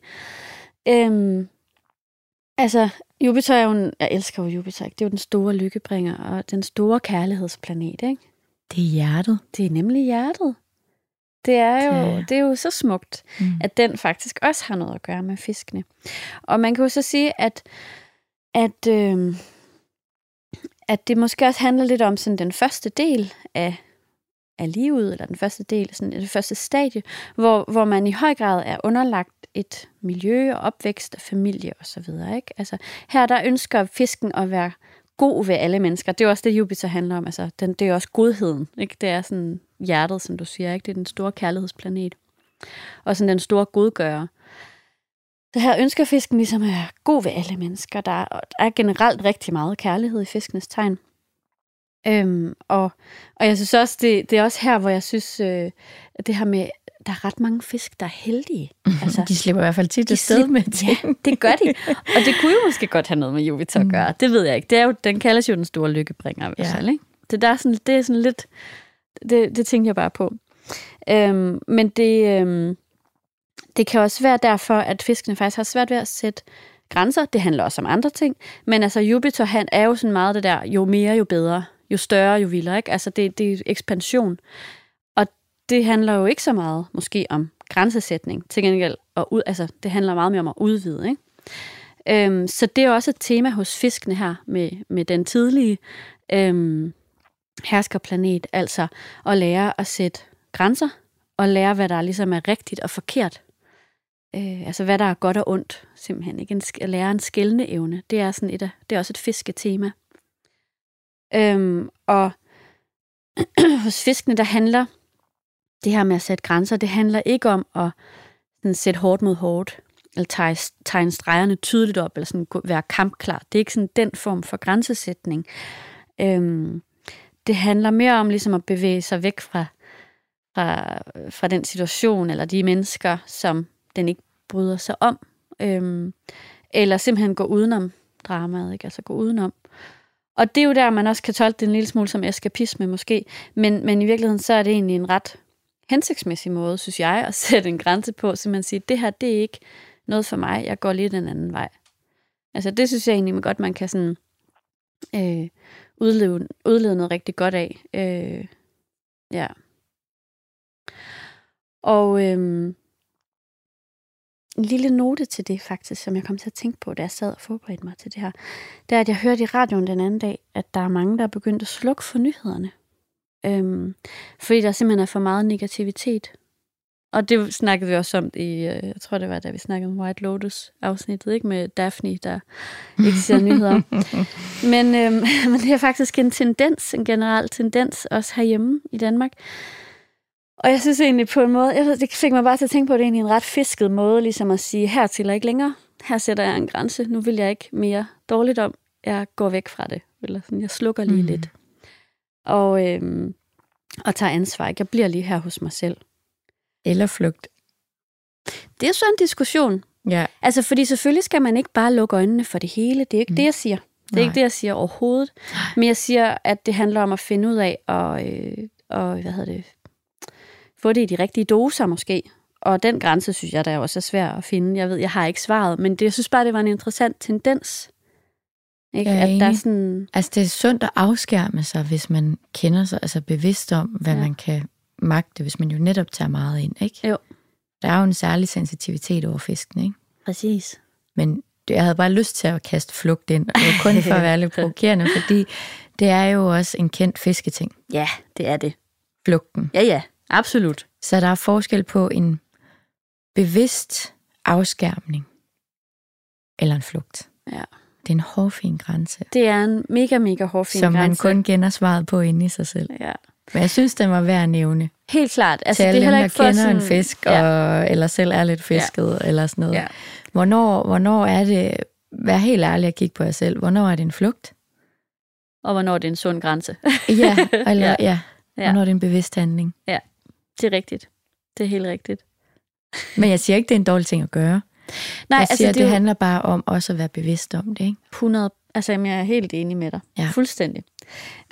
øhm, altså, Jupiter er jo en, jeg elsker jo Jupiter, ikke? det er jo den store lykkebringer og den store kærlighedsplanet, ikke? Det er hjertet. Det er nemlig hjertet. Det er jo, det er jo så smukt, mm. at den faktisk også har noget at gøre med fiskene. Og man kan jo så sige, at, at, øhm, at det måske også handler lidt om sådan den første del af af livet, eller den første del, sådan det første stadie, hvor, hvor man i høj grad er underlagt et miljø og opvækst og familie osv. Ikke? Altså, her der ønsker fisken at være god ved alle mennesker. Det er også det, Jupiter handler om. Altså, den, det er også godheden. Ikke? Det er sådan hjertet, som du siger. Ikke? Det er den store kærlighedsplanet. Og sådan den store godgører. Så her ønsker fisken ligesom at være god ved alle mennesker. Der er, der er generelt rigtig meget kærlighed i fiskenes tegn. Øhm, og, og jeg synes også, det, det er også her, hvor jeg synes, øh, det her med, der er ret mange fisk, der er heldige. [LAUGHS] Altså, de slipper i hvert fald tit afsted slip, med [LAUGHS] ting. Ja, det gør de. Og det kunne jo måske godt have noget med Jupiter at mm. gøre. Det ved jeg ikke. Det er jo, den kaldes jo den store lykkebringer. Ja. Fald, ikke? Det, der er sådan, det er sådan lidt... Det, det tænker jeg bare på. Øhm, men det, øhm, det kan også være derfor, at fiskene faktisk har svært ved at sætte grænser. Det handler også om andre ting. Men altså Jupiter, han er jo sådan meget det der, jo mere, jo bedre jo større, jo vildere. Ikke? Altså, det, det er ekspansion. Og det handler jo ikke så meget, måske, om grænsesætning til gengæld. Og ud, altså, det handler meget mere om at udvide. Ikke? Øhm, så det er også et tema hos fiskene her, med, med den tidlige øhm, herskerplanet, altså at lære at sætte grænser, og lære, hvad der ligesom er rigtigt og forkert. Øh, altså, hvad der er godt og ondt, simpelthen. Ikke? En, at lære en skældende evne, det er, sådan et, det er også et fisketema. Øhm, og [CLEARS THROAT] hos fiskene, der handler det her med at sætte grænser, det handler ikke om at sådan, sætte hårdt mod hårdt, eller tegne, tegne stregerne tydeligt op, eller sådan, være kampklar. Det er ikke sådan den form for grænsesætning. Øhm, det handler mere om ligesom at bevæge sig væk fra, fra, fra den situation, eller de mennesker, som den ikke bryder sig om. Øhm, eller simpelthen gå udenom dramaet, ikke? altså gå udenom. Og det er jo der, man også kan tolke det en lille smule som eskapisme måske. Men, men i virkeligheden, så er det egentlig en ret hensigtsmæssig måde, synes jeg, at [LAUGHS] sætte en grænse på, så man siger, det her, det er ikke noget for mig, jeg går lige den anden vej. Altså det synes jeg egentlig godt, man kan sådan øh, udleve, udlede noget rigtig godt af. Øh, ja. Og øh, en lille note til det faktisk, som jeg kom til at tænke på, da jeg sad og forberedte mig til det her, det er, at jeg hørte i radioen den anden dag, at der er mange, der er begyndt at slukke for nyhederne. Øhm, fordi der simpelthen er for meget negativitet. Og det snakkede vi også om i, øh, jeg tror det var, da vi snakkede om White Lotus afsnittet, ikke med Daphne, der ikke ser nyheder. [LAUGHS] men, øhm, [LAUGHS] men det er faktisk en tendens, en generel tendens, også herhjemme i Danmark, og jeg synes egentlig på en måde, jeg ved, det fik mig bare til at tænke på, at det er egentlig en ret fisket måde, ligesom at sige, her til ikke længere. Her sætter jeg en grænse. Nu vil jeg ikke mere dårligt om. Jeg går væk fra det. Eller sådan, jeg slukker lige mm. lidt. Og, øhm, og tager ansvar. Jeg bliver lige her hos mig selv. Eller flugt. Det er sådan en diskussion. Ja. Altså, fordi selvfølgelig skal man ikke bare lukke øjnene for det hele. Det er ikke mm. det, jeg siger. Det er Nej. ikke det, jeg siger overhovedet. Men jeg siger, at det handler om at finde ud af, og, øh, og hvad hedder det, få det i de rigtige doser måske. Og den grænse synes jeg, der også er svær at finde. Jeg ved, jeg har ikke svaret, men det, jeg synes bare, det var en interessant tendens Ikke? Jeg er at der er sådan, Altså, det er sundt at afskærme sig, hvis man kender sig, altså bevidst om, hvad Ja. ja. man kan magte, hvis man jo netop tager meget ind, ikke? Jo. Der er jo en særlig sensitivitet over fisken, ikke? præcis. Men jeg havde bare lyst til at kaste flugt ind, og det var kun for at være lidt [LAUGHS] provokerende, fordi det er jo også en kendt fisketing, Ja, det er det. flugten. Ja, ja, absolut. Så der er forskel på en bevidst afskærmning eller en flugt. Ja. Det er en hårfin grænse, Det er en mega, mega hårfin som man grænse. kun kender svaret på inde i sig selv. Ja. Men jeg synes, den var værd at nævne. Helt klart. Altså, til det er dem, heller der ikke kender sådan, en fisk, og, Ja. eller selv er lidt fisket, ja. eller sådan noget. Ja. Hvornår, hvornår er det, vær helt ærlig at kigge på jer selv, hvornår er det en flugt? Og hvornår det er en sund grænse. Ja, [LAUGHS] eller Ja. ja. ja. Ja. Hvornår er det en bevidst handling? Det er rigtigt. Det er helt rigtigt. Men jeg siger ikke, det er en dårlig ting at gøre. Nej, jeg siger, altså, det, er jo handler bare om også at være bevidst om det. Ikke? 100... Altså, jamen, jeg er helt enig med dig. Ja. Fuldstændig.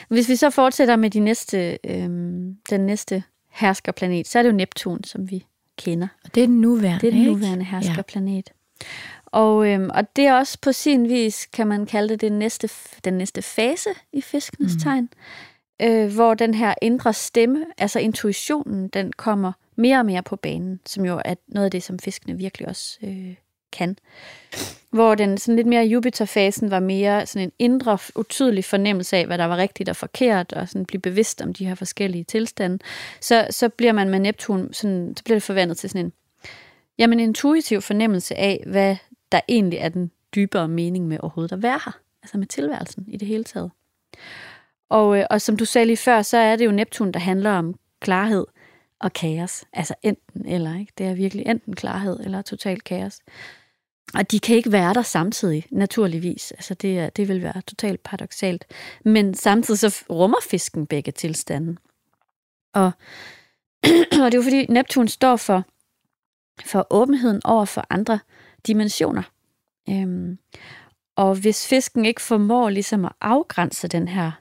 Hvis vi så fortsætter med de næste, øhm, den næste herskerplanet, så er det jo Neptun, som vi kender. Og det er den nuværende. Det er den ikke? nuværende herskerplanet. Og, øhm, og det er også på sin vis, kan man kalde det, det næste, den næste fase i fiskenes mm. tegn, øh, hvor den her indre stemme, altså intuitionen, den kommer mere og mere på banen, som jo er noget af det, som fiskene virkelig også øh, kan. Hvor den sådan lidt mere Jupiter-fasen var mere sådan en indre, utydelig fornemmelse af, hvad der var rigtigt og forkert, og sådan blive bevidst om de her forskellige tilstande, så, så bliver man med Neptun, sådan, så bliver det forvandlet til sådan en jamen, intuitiv fornemmelse af, hvad der egentlig er den dybere mening med overhovedet at være her. Altså med tilværelsen i det hele taget. Og, øh, og som du sagde lige før, så er det jo Neptun, der handler om klarhed og kaos. Altså enten eller, ikke? Det er virkelig enten klarhed eller total kaos. Og de kan ikke være der samtidig, naturligvis. Altså det, er, det vil være totalt paradoxalt. Men samtidig så rummer fisken begge tilstande. Og, [CLEARS THROAT] og det er jo fordi, Neptun står for, for åbenheden over for andre dimensioner. Øhm, og hvis fisken ikke formår ligesom at afgrænse den her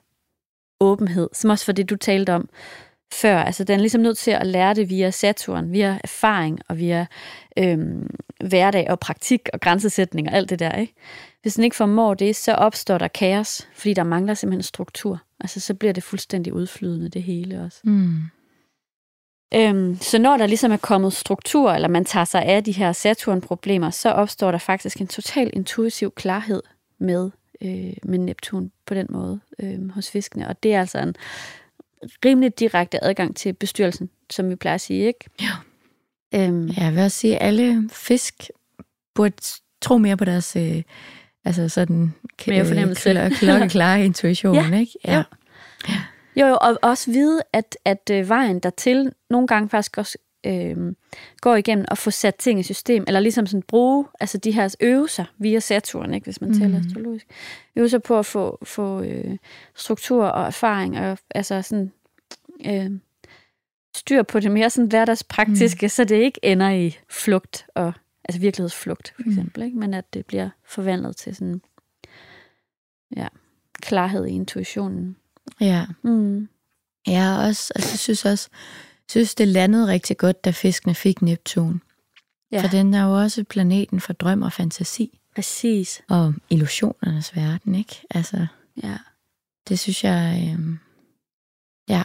åbenhed, som også for det, du talte om før, altså den er ligesom nødt til at lære det via Saturn, via erfaring og via øhm, hverdag og praktik og grænsesætning og alt det der, ikke? Hvis den ikke formår det, så opstår der kaos, fordi der mangler simpelthen struktur. Altså så bliver det fuldstændig udflydende, det hele også. Mm. Øhm, så når der ligesom er kommet struktur, eller man tager sig af de her Saturn-problemer, så opstår der faktisk en total intuitiv klarhed med, øh, med Neptun på den måde øh, hos fiskene. Og det er altså en rimelig direkte adgang til bestyrelsen, som vi plejer at sige, ikke? Ja. Øhm, Ja, jeg vil også sige, at alle fisk burde tro mere på deres øh, altså sådan, Mere fornemmelse. kl- [LAUGHS] klokkeklare intuition, Ja, ikke? ja. Jo, jo, og også vide, at, at øh, vejen dertil nogle gange faktisk også øh, går igennem at få sat ting i system, eller ligesom sådan bruge altså de her øvelser via Saturn, ikke, hvis man Mhm. taler astrologisk. Øvelser på at få, få øh, struktur og erfaring, og altså sådan øh, styr på det mere sådan hverdagspraktiske, mm. så det ikke ender i flugt, og altså virkelighedsflugt for Mm. eksempel, ikke? men at det bliver forvandlet til sådan ja, klarhed i intuitionen. Ja. Mm. Er også, altså, jeg synes også, synes det landede rigtig godt, da fiskene fik Neptun. Ja. For den er jo også planeten for drøm og fantasi. Præcis. Og illusionernes verden, ikke? Altså, Ja. det synes jeg, øhm, ja,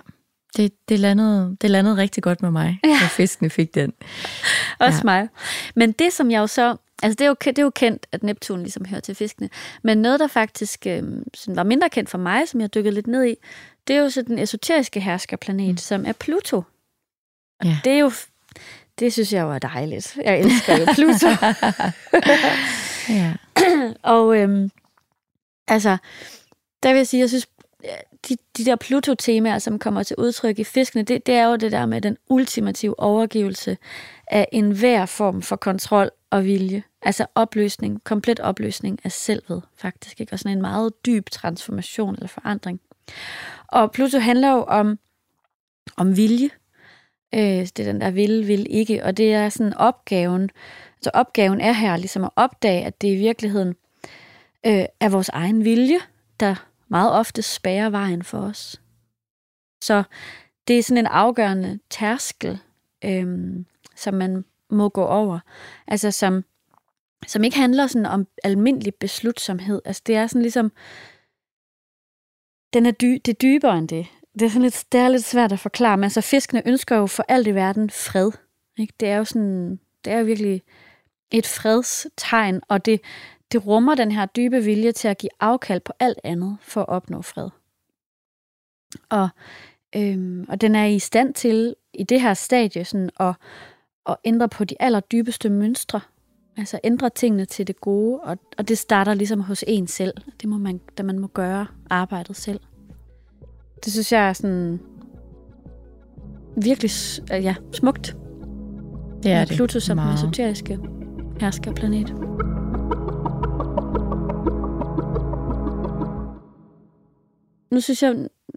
det, det, landede, det landede rigtig godt med mig, ja. da fiskene fik den. [LAUGHS] Også Ja. mig. Men det, som jeg jo så... Altså, det er jo, det er jo kendt, at Neptun ligesom hører til fiskene. Men noget, der faktisk øh, sådan var mindre kendt for mig, som jeg dykkede lidt ned i, det er jo så den esoteriske herskerplanet, mm. som er Pluto. Og Ja. det er jo... Det synes jeg er dejligt. Jeg elsker jo Pluto. [LAUGHS] [LAUGHS] ja. Og øhm, altså, der vil jeg sige, jeg synes, de, de der Pluto-temaer, som kommer til udtryk i fiskene, det, det er jo det der med den ultimative overgivelse af enhver form for kontrol og vilje. Altså opløsning, komplet opløsning af selvet, faktisk. Ikke? Og sådan en meget dyb transformation eller forandring. Og Pluto handler jo om, om vilje. Øh, det er den der vil, vil ikke. Og det er sådan opgaven. Altså opgaven er her ligesom at opdage, at det i virkeligheden øh, er vores egen vilje, der meget ofte spærer vejen for os. Så det er sådan en afgørende tærskel, øh, som man må gå over. Altså som som ikke handler sådan om almindelig beslutsomhed. Altså det er sådan ligesom, den er dy, det er dybere end det. Det er, sådan lidt, det er lidt svært at forklare, men altså fiskene ønsker jo for alt i verden fred. Ikke? Det er jo sådan, det er jo virkelig et fredstegn, og det, det rummer den her dybe vilje til at give afkald på alt andet for at opnå fred. Og, øhm, og den er i stand til i det her stadie sådan at, at ændre på de allerdybeste mønstre, altså ændre tingene til det gode, og, og det starter ligesom hos en selv. Det må man, da man må gøre arbejdet selv. Det synes jeg er sådan virkelig ja, smukt. Det er det. Pluto som den esoteriske herskerplanet. Nu synes jeg,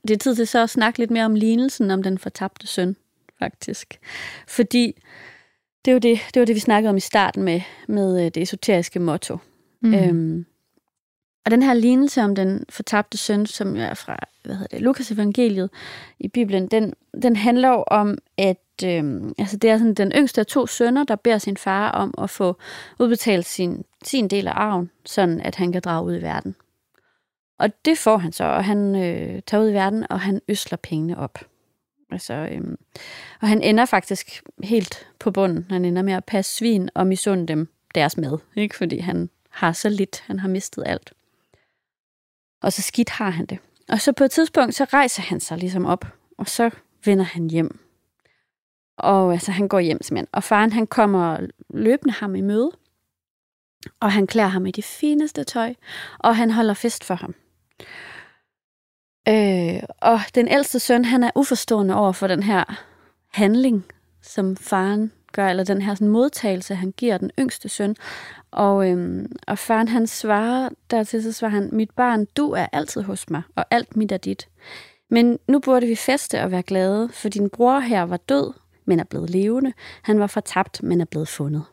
det er tid til så at snakke lidt mere om lignelsen om den fortabte søn, faktisk. Fordi det er jo det, det, var det vi snakkede om i starten med, med øh, det esoteriske motto. Mm. Øhm, og den her lignelse om den fortabte søn, som jo er fra hvad hedder det, Lukas evangeliet i Bibelen, den, den handler jo om, at øh, altså det er sådan den yngste af to sønner, der beder sin far om at få udbetalt sin, sin del af arven, sådan at han kan drage ud i verden. Og det får han så, og han øh, tager ud i verden, og han øsler pengene op. Altså, øhm, og han ender faktisk helt på bunden. Han ender med at passe svin og misunde dem deres mad, ikke? fordi han har så lidt, han har mistet alt. Og så skidt har han det. Og så på et tidspunkt, så rejser han sig ligesom op, og så vender han hjem. Og altså, han går hjem simpelthen. Og faren, han kommer løbende ham i møde, og han klæder ham i det fineste tøj, og han holder fest for ham. Øh, og den ældste søn, han er uforstående over for den her handling, som faren gør, eller den her sådan, modtagelse, han giver den yngste søn. Og, øhm, og faren han svarer, dertil så svarer han, mit barn, du er altid hos mig, og alt mit er dit. Men nu burde vi feste og være glade, for din bror her var død, men er blevet levende. Han var fortabt, men er blevet fundet.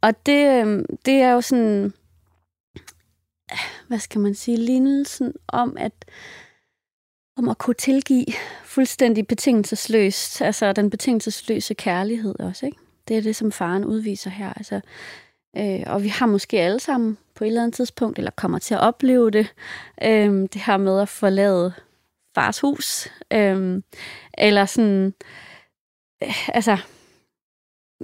Og det, øhm, det er jo sådan, hvad skal man sige, lignelsen om, at om at kunne tilgive fuldstændig betingelsesløst, altså den betingelsesløse kærlighed også, ikke? Det er det, som faren udviser her. Altså, øh, og vi har måske alle sammen på et eller andet tidspunkt, eller kommer til at opleve det, øh, det her med at forlade fars hus, øh, eller sådan, øh, altså,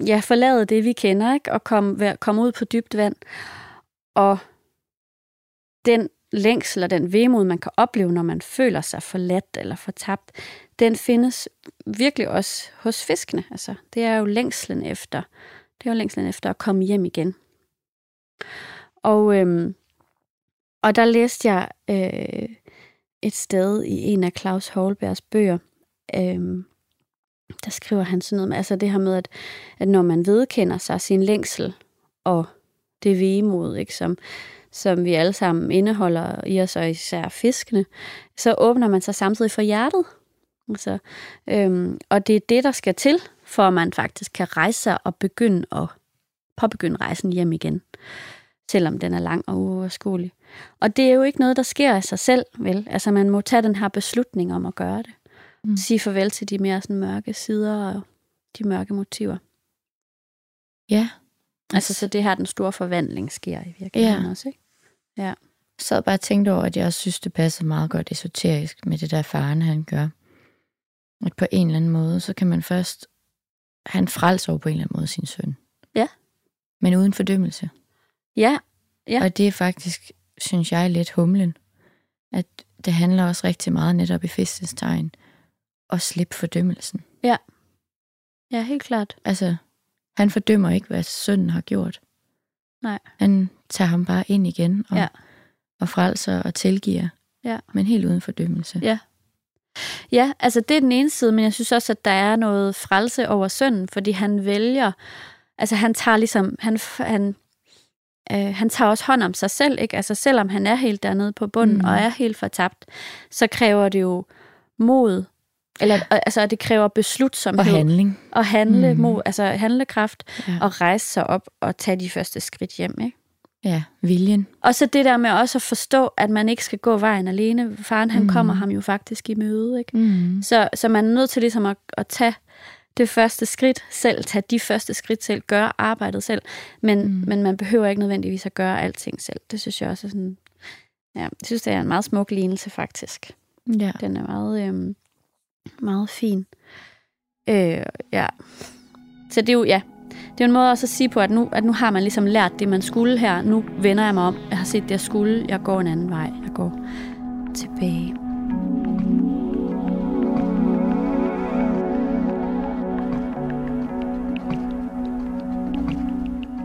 ja, forlade det, vi kender, ikke? og komme, komme ud på dybt vand, og den længsel og den vemod, man kan opleve, når man føler sig forladt eller fortabt, den findes virkelig også hos fiskene. Altså, det er jo længslen efter, det er jo længslen efter at komme hjem igen. Og, øhm, og der læste jeg øh, et sted i en af Claus Holbergs bøger, øhm, der skriver han sådan noget med, altså det her med, at, at når man vedkender sig sin længsel og det vemod, ikke, som, som vi alle sammen indeholder i os, og især fiskene, så åbner man sig samtidig for hjertet. Altså, øhm, og det er det, der skal til, for at man faktisk kan rejse sig og begynde at påbegynde rejsen hjem igen, selvom den er lang og uoverskuelig. Og det er jo ikke noget, der sker af sig selv, vel? Altså, man må tage den her beslutning om at gøre det. Mm. Sige farvel til de mere sådan, mørke sider og de mørke motiver. Ja. Altså, så det her den store forvandling sker i virkeligheden ja. også, ikke? Ja. Så sad bare tænkte over, at jeg også synes, det passer meget godt esoterisk med det der faren, han gør. At på en eller anden måde, så kan man først... Han frelser over på en eller anden måde sin søn. Ja. Men uden fordømmelse. Ja. ja. Og det er faktisk, synes jeg, lidt humlen. At det handler også rigtig meget netop i festens tegn at slippe fordømmelsen. Ja. Ja, helt klart. Altså, han fordømmer ikke, hvad sønnen har gjort. Nej. Han tager ham bare ind igen og, ja. og frelser og tilgiver. Ja. Men helt uden fordømmelse. Ja. Ja, altså det er den ene side, men jeg synes også, at der er noget frelse over sønnen, fordi han vælger, altså han tager ligesom, han, han, øh, han tager også hånd om sig selv, ikke? Altså selvom han er helt dernede på bunden mm. og er helt fortabt, så kræver det jo mod, eller altså det kræver beslutsomhed. Og handling. Og handle mm. mod, altså handlekraft, ja. og rejse sig op og tage de første skridt hjem, ikke? Ja, viljen. Og så det der med også at forstå, at man ikke skal gå vejen alene. Faren, han mm. kommer ham jo faktisk i møde, ikke? Mm. Så, så man er nødt til ligesom at, at tage det første skridt selv, tage de første skridt selv, gøre arbejdet selv, men, mm. men man behøver ikke nødvendigvis at gøre alting selv. Det synes jeg også er sådan, ja, jeg synes, det er en meget smuk lignelse faktisk. Ja. Den er meget, øh, meget fin. Øh, ja. Så det er jo, ja, det er en måde også at sige på, at nu, at nu har man ligesom lært det, man skulle her. Nu vender jeg mig om. Jeg har set det, jeg skulle. Jeg går en anden vej. Jeg går tilbage.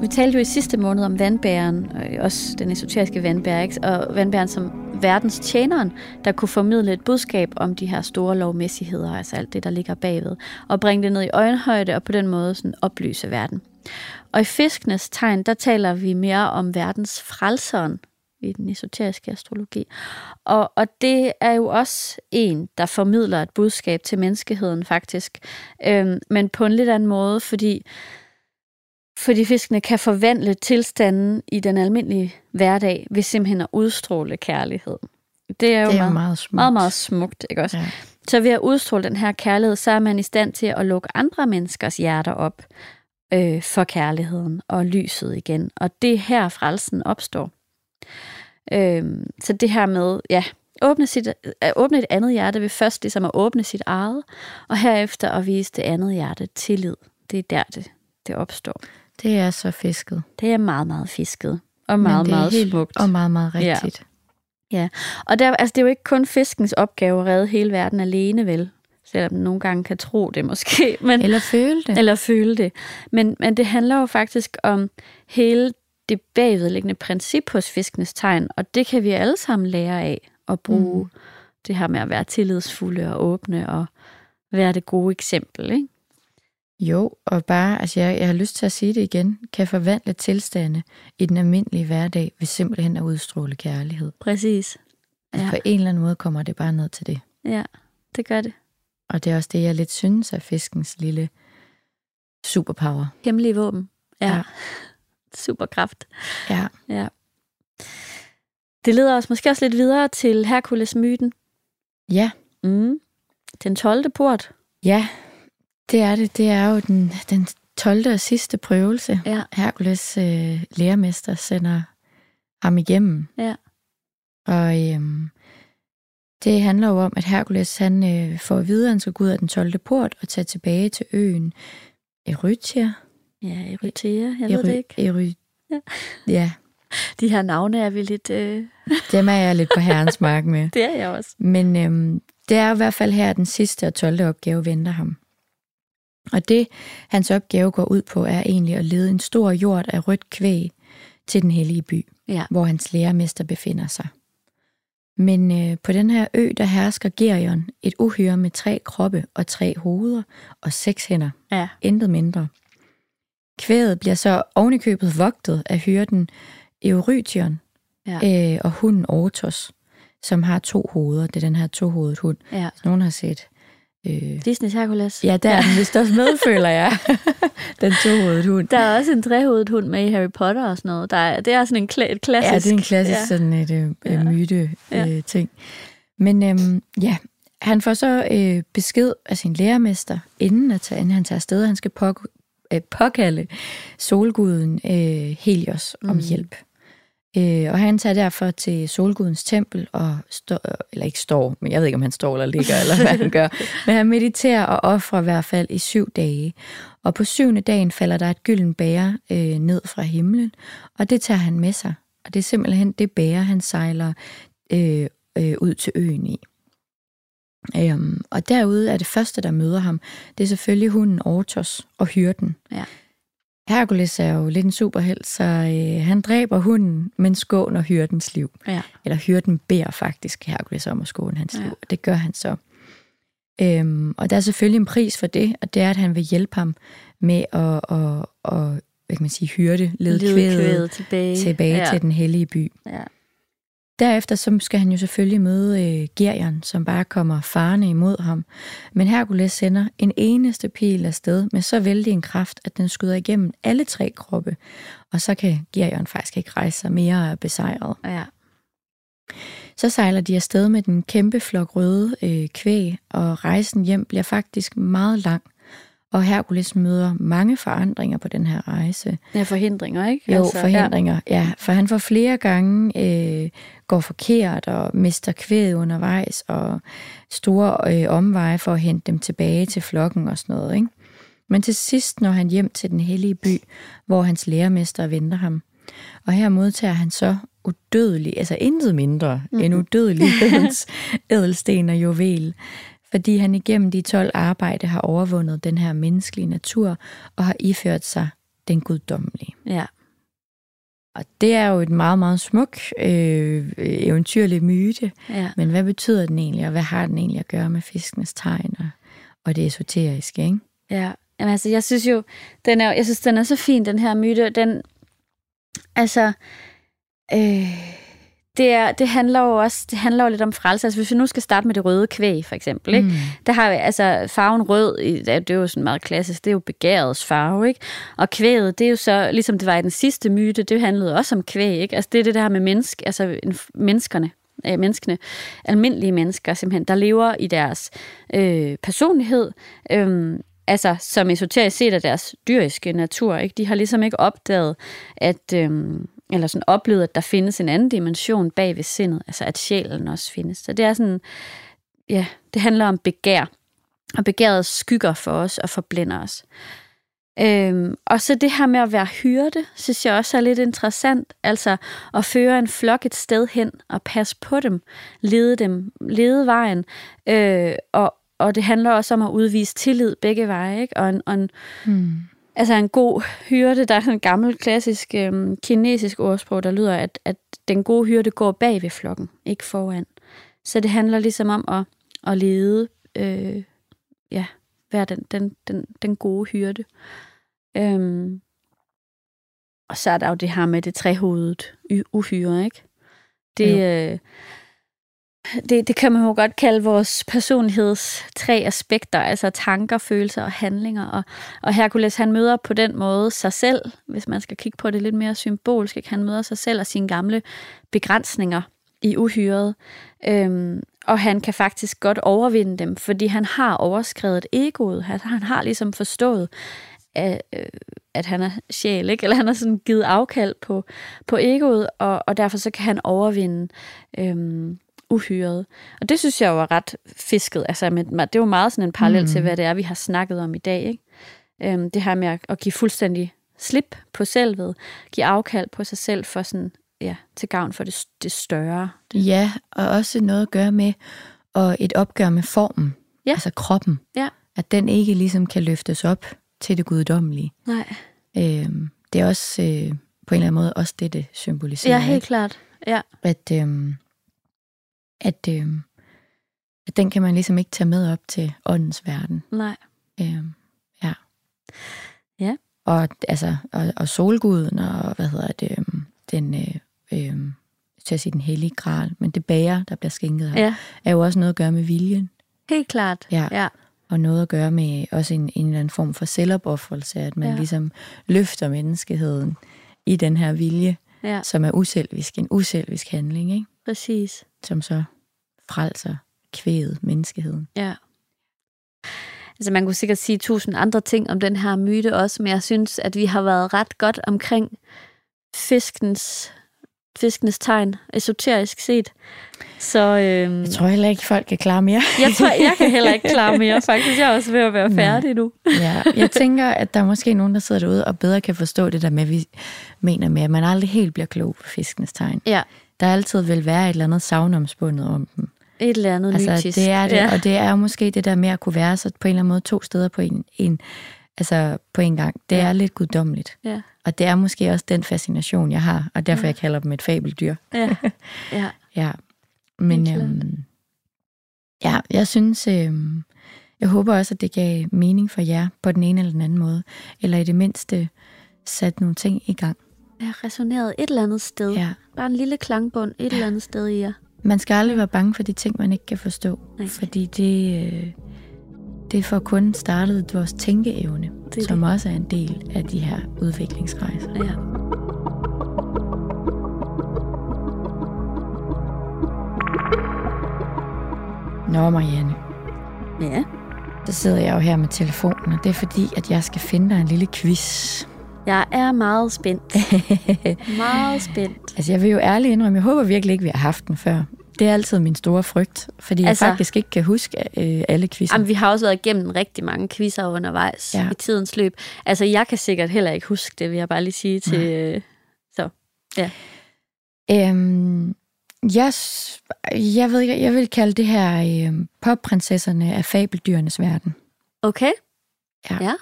Vi talte jo i sidste måned om vandbæren, også den esoteriske vandbær, ikke? og vandbæren som verdens tjeneren, der kunne formidle et budskab om de her store lovmæssigheder, altså alt det, der ligger bagved, og bringe det ned i øjenhøjde, og på den måde sådan oplyse verden. Og i fiskenes tegn, der taler vi mere om verdens frelseren i den esoteriske astrologi. Og, og det er jo også en, der formidler et budskab til menneskeheden faktisk, øhm, men på en lidt anden måde, fordi fordi fiskene kan forvandle tilstanden i den almindelige hverdag ved simpelthen at udstråle kærlighed. Det er jo Det er meget, meget smukt. meget, meget smukt, ikke også? Ja. Så ved at udstråle den her kærlighed, så er man i stand til at lukke andre menneskers hjerter op øh, for kærligheden og lyset igen. Og det er her frelsen opstår. Øh, så det her med, ja, åbne, sit, at åbne et andet hjerte ved først ligesom at åbne sit eget, og herefter at vise det andet hjerte tillid. Det er der, det, det opstår. Det er så fisket. Det er meget, meget fisket. Og meget, Men meget helt, smukt. Og meget, meget Ja. rigtigt. Og der, altså, det er jo ikke kun fiskens opgave at redde hele verden alene, vel? Selvom den nogle gange kan tro det måske. [LAUGHS] Men, Eller føle det. eller føle det. Men, men det handler jo faktisk om hele det bagvedliggende princip hos fiskenes tegn, og det kan vi alle sammen lære af at bruge mm. det her med at være tillidsfulde og åbne og være det gode eksempel. Ikke? Jo, og bare, altså jeg, jeg har lyst til at sige det igen, kan forvandle tilstande i den almindelige hverdag ved simpelthen at udstråle kærlighed. Præcis. Altså Ja. På en eller anden måde kommer det bare ned til det. Ja, det gør det. Og det er også det, jeg lidt synes er fiskens lille superpower. Hemmelige våben. Ja. Ja. ja. [LAUGHS] Superkraft. Ja, Ja. Det leder os måske også lidt videre til Herkules-myten. ja, Mm. Den 12. port. ja det er det. Det er jo den, den 12. og sidste prøvelse. Ja. Herkules øh, lærermester sender ham igennem. Ja. Og øhm, det handler jo om, at Herkules han øh, får at vide, at han skal gå ud af den 12. port og tage tilbage til øen Erythia. Ja, Erythea. Jeg ved det ikke. Eri... Ja. ja, De her navne er vi lidt... Øh... [LAUGHS] dem er jeg lidt på herrens mark med. [LAUGHS] Det er jeg også. Men øhm, det er i hvert fald her, at den sidste og 12. opgave venter ham. Og det, hans opgave går ud på, er egentlig at lede en stor jord af rødt kvæg til den hellige by, Ja. hvor hans lærermester befinder sig. Men øh, på den her ø, der hersker Gerion, et uhyre med tre kroppe og tre hoveder og seks hænder. Ja. Intet mindre. Kvæget bliver så ovenikøbet vogtet af hyrden Eurytion Ja. øh, og hunden Ortos, som har to hoveder. Det er den her tohovedet hund. ja. Hvis nogen har set... Øh, Disney's Hercules. ja, der er den vist også med, [LAUGHS] føler jeg. [LAUGHS] den tohovedet hund. Der er også en trehovedet hund med i Harry Potter og sådan noget. Der er, det er sådan en kla- et klassisk... Ja, det er en klassisk Ja. sådan et øh, Ja. ja. myte Ja. øh, ting. Men øhm, ja, han får så øh, besked af sin lærermester, inden, at tage, inden han tager afsted, han skal pok- øh, påkalde solguden øh, Helios om Mm. hjælp. Øh, og han tager derfor til solgudens tempel, og står, eller ikke står, men jeg ved ikke, om han står eller ligger, eller hvad han gør. [LAUGHS] Men han mediterer og offrer i hvert fald i syv dage. Og på syvende dagen falder der et gylden bære øh, ned fra himlen, og det tager han med sig. Og det er simpelthen det bære, han sejler øh, øh, ud til øen i. Øhm, og derude er det første, der møder ham, det er selvfølgelig hunden Ortos og hyrden. Ja. Herkules er jo lidt en superheld, så øh, han dræber hunden, men skåner hyrdens liv. Ja. Eller hyrden beder faktisk Herkules om at skåne hans Ja. liv, og det gør han så. Øhm, og der er selvfølgelig en pris for det, og det er, at han vil hjælpe ham med at, at, at hvad kan man sige, hyrde, lede kvædet tilbage. tilbage ja. til den hellige by. Ja. Derefter så skal han jo selvfølgelig møde øh, Gerion, som bare kommer farne imod ham. Men Herkules sender en eneste pil afsted med så vældig en kraft, at den skyder igennem alle tre kroppe. Og så kan Gerion faktisk ikke rejse sig mere og er besejret. ja. Så sejler de afsted med den kæmpe flok røde øh, kvæg, og rejsen hjem bliver faktisk meget lang. Og Herkules møder mange forandringer på den her rejse. Ja, forhindringer, ikke? Jo, altså, forhindringer, ja. ja. For han får flere gange øh, går forkert og mister kvæd undervejs, og store øh, omveje for at hente dem tilbage til flokken og sådan noget, ikke? Men til sidst når han hjem til den hellige by, hvor hans lærermester venter ham. Og her modtager han så udødelig, altså intet mindre mm. end udødelig [LAUGHS] ædelsten og juvel, fordi han igennem de 12 arbejde har overvundet den her menneskelige natur og har iført sig den guddommelige. Ja. Og det er jo et meget, meget smuk øh, eventyrlig myte. Ja. Men hvad betyder den egentlig, og hvad har den egentlig at gøre med fiskenes tegn og, og det esoteriske, ikke? Ja, Jamen, altså, jeg synes jo, den er, jeg synes, den er så fin, den her myte. Den, altså, øh, det, er, det handler jo også det handler jo lidt om frelse. Altså, hvis vi nu skal starte med det røde kvæg, for eksempel. Ikke? Mm. Der har vi, altså, farven rød, det er jo sådan meget klassisk, det er jo begærets farve. Ikke? Og kvæget, det er jo så, ligesom det var i den sidste myte, det handlede også om kvæg. Ikke? Altså, det er det der med menneske, altså, menneskerne øh, menneskene, almindelige mennesker simpelthen, der lever i deres øh, personlighed, øh, altså som esoterisk set af deres dyriske natur. Ikke? De har ligesom ikke opdaget, at, øhm, eller sådan oplevet, at der findes en anden dimension bag ved sindet, altså at sjælen også findes. Så det er sådan, ja, det handler om begær, og begæret skygger for os og forblinder os. Øhm, og så det her med at være hyrde, synes jeg også er lidt interessant. Altså at føre en flok et sted hen og passe på dem, lede dem, lede vejen, øh, og, og det handler også om at udvise tillid begge veje, ikke? Og en, og en, mm altså en god hyrde, der er sådan en gammel, klassisk øhm, kinesisk ordsprog, der lyder, at, at den gode hyrde går bag ved flokken, ikke foran. Så det handler ligesom om at, at lede, øh, ja, være den, den, den, den gode hyrde. Øhm, og så er der jo det her med det trehovedede uhyre, ikke? Det, øh, det, det kan man jo godt kalde vores personligheds tre aspekter, altså tanker, følelser og handlinger. Og, og Herkules, han møder på den måde sig selv, hvis man skal kigge på det lidt mere symbolsk, ikke? han møder sig selv og sine gamle begrænsninger i uhyret. Øhm, og han kan faktisk godt overvinde dem, fordi han har overskrevet egoet. Han, han har ligesom forstået, at, øh, at han er sjæl, ikke? eller han har sådan givet afkald på, på egoet, og, og derfor så kan han overvinde øhm, uhyret. Og det synes jeg jo er ret fisket. Altså, det er jo meget sådan en parallel mm. til, hvad det er, vi har snakket om i dag. Ikke? Øhm, det her med at, at give fuldstændig slip på selvet, give afkald på sig selv for sådan, ja, til gavn for det, det større. Ja, og også noget at gøre med og et opgør med formen, ja. altså kroppen. Ja. At den ikke ligesom kan løftes op til det guddommelige. Nej. Øhm, det er også øh, på en eller anden måde også det, det symboliserer. Ja, helt ikke? klart. Ja. At, øhm, at, øh, at den kan man ligesom ikke tage med op til åndens verden. Nej. Øh, ja. Ja. Og, altså, og, og solguden, og hvad hedder det, øh, den, øh, øh, til at sige den hellige gral, men det bager, der bliver skænket her, ja. er jo også noget at gøre med viljen. Helt klart. Ja. ja. Og noget at gøre med også en, en eller anden form for selvopoffrelse, at man ja. ligesom løfter menneskeheden i den her vilje, ja. som er uselvisk, en uselvisk handling, ikke? Præcis. Som så frelser kvædet menneskeheden. Ja. Altså man kunne sikkert sige tusind andre ting om den her myte også, men jeg synes, at vi har været ret godt omkring fiskens, fiskenes tegn, esoterisk set. Så, øhm, jeg tror heller ikke, folk kan klare mere. jeg tror, jeg kan heller ikke klare mere, [LAUGHS] faktisk. Jeg er også ved at være færdig nu. ja, jeg tænker, at der er måske nogen, der sidder derude og bedre kan forstå det der med, at vi mener med, at man aldrig helt bliver klog på fiskenes tegn. Ja. Der altid vil være et eller andet savnomspundet om dem. Et eller andet altså, mytisk. det er det, ja. og det er jo måske det der med at kunne være så på en eller anden måde to steder på en, en altså på en gang. Det ja. er lidt guddommeligt. Ja. Og det er måske også den fascination, jeg har, og derfor ja. jeg kalder dem et fabeldyr. Ja. [LAUGHS] Ja. ja. Men øhm, ja, jeg synes, øhm, jeg håber også, at det gav mening for jer på den ene eller den anden måde. Eller i det mindste sat nogle ting i gang. Ja, resoneret et eller andet sted. Ja. Bare en lille klangbund et ja. eller andet sted i jer. Man skal aldrig være bange for de ting, man ikke kan forstå. Nej. Fordi det, øh, det får kun startet vores tænkeevne, det som det. også er en del af de her udviklingsrejser. Ja. Nå, Marianne. Ja. Så sidder jeg jo her med telefonen, og det er fordi, at jeg skal finde dig en lille quiz. Jeg er meget spændt. [LAUGHS] meget spændt. Altså, jeg vil jo ærligt indrømme, jeg håber virkelig ikke, vi har haft den før. Det er altid min store frygt, fordi altså, jeg faktisk ikke kan huske øh, alle quizzer. Jamen, vi har også været igennem rigtig mange quizzer undervejs Ja. i tidens løb. Altså, jeg kan sikkert heller ikke huske det, vil jeg bare lige sige til... øh, Så, ja. Øhm, jeg, jeg ved ikke, jeg vil kalde det her øh, popprinsesserne af fabeldyrenes verden. Okay. Ja. ja.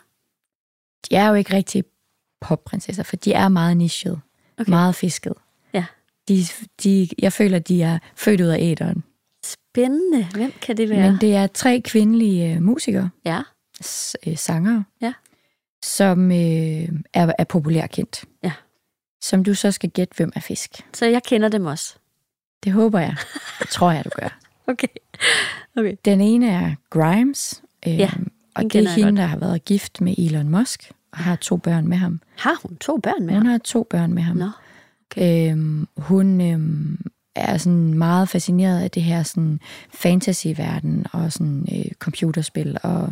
De er jo ikke rigtig popprinsesser, for de er meget nichet, okay. Meget fisket. Ja. De, de, jeg føler, de er født ud af æderen. Spændende. Hvem kan det være? Men det er tre kvindelige øh, musikere, Ja. s- øh, sangere, Ja. som øh, er, er populært kendt. Ja. Som du så skal gætte, hvem er fisk. Så jeg kender dem også. Det håber jeg. Det tror jeg, du gør. [LAUGHS] Okay. Okay. Den ene er Grimes, øh, Ja, og det er hende, der har været gift med Elon Musk og har to børn med ham. Har hun to børn med Hun ham? har to børn med ham. Nå. Øhm, hun øhm, er sådan meget fascineret af det her sådan fantasy-verden og sådan øh, computerspil og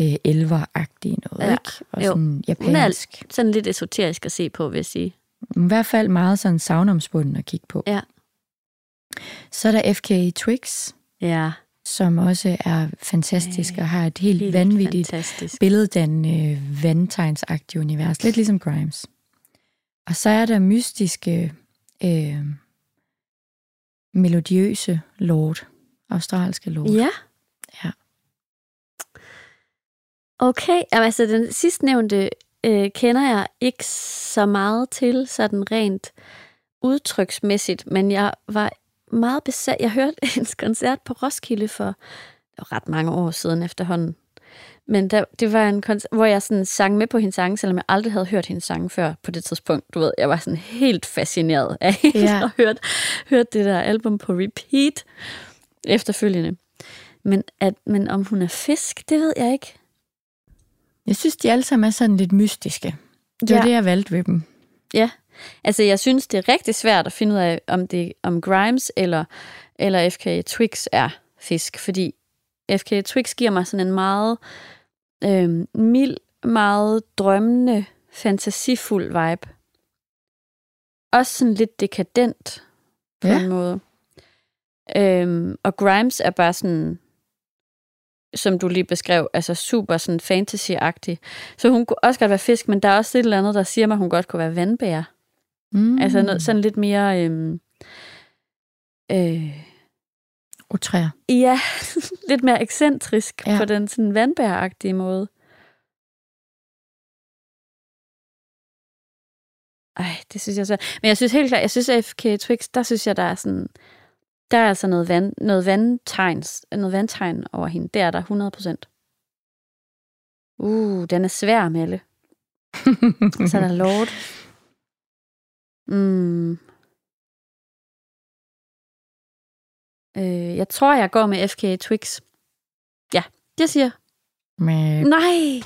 øh, elver-agtige noget, Ja, ikke? Og jo. sådan Hun er japansk. sådan lidt esoterisk at se på, vil jeg sige. I hvert fald meget sådan savnomsbunden at kigge på. Ja. Så er der FK Twix, Ja. Som også er fantastisk og har et helt, Helt vanvittigt fantastisk. billeddannende vandtegnsagtige univers. Lidt ligesom Grimes. Og så er der mystiske, øh, melodiøse lord. Australske lord. Ja. Ja. Okay, altså den sidstnævnte øh, kender jeg ikke så meget til, sådan rent udtryksmæssigt, men jeg var meget besat. Jeg hørte [LAUGHS] hendes koncert på Roskilde for det var ret mange år siden efterhånden. Men der, det var en koncert, hvor jeg sådan sang med på hendes sang, selvom jeg aldrig havde hørt hendes sang før på det tidspunkt. Du ved, jeg var sådan helt fascineret af [LAUGHS] hende Ja. og hørte, hørte det der album på repeat efterfølgende. Men, at, men om hun er fisk, det ved jeg ikke. Jeg synes, de alle sammen er sådan lidt mystiske. Det var Ja. det, jeg valgte ved dem. Ja, altså jeg synes, det er rigtig svært at finde ud af, om det om Grimes eller, eller FK Twix er fisk, fordi FK Twix giver mig sådan en meget øh, mild, meget drømmende, fantasifuld vibe. Også sådan lidt dekadent på Ja. en måde. Øhm, og Grimes er bare sådan, som du lige beskrev, altså super sådan fantasy-agtig. Så hun kunne også godt være fisk, men der er også et eller andet, der siger mig, at hun godt kunne være vandbær. Mm. Altså noget, sådan lidt mere... Øhm, øh, Utræer. ja, [LAUGHS] lidt mere ekscentrisk ja. på den sådan vandbæragtige måde. Ej, det synes jeg så. Men jeg synes helt klart, jeg synes at FK Twix, der synes jeg, der er sådan, der er altså noget, vand, noget vandtegns, noget vandtegn over hende. Det er der 100 procent. Uh, den er svær, Melle. [LAUGHS] Så er der Lord. Mm. Øh, jeg tror, jeg går med FK Twix. Ja, det siger. Med... Nej!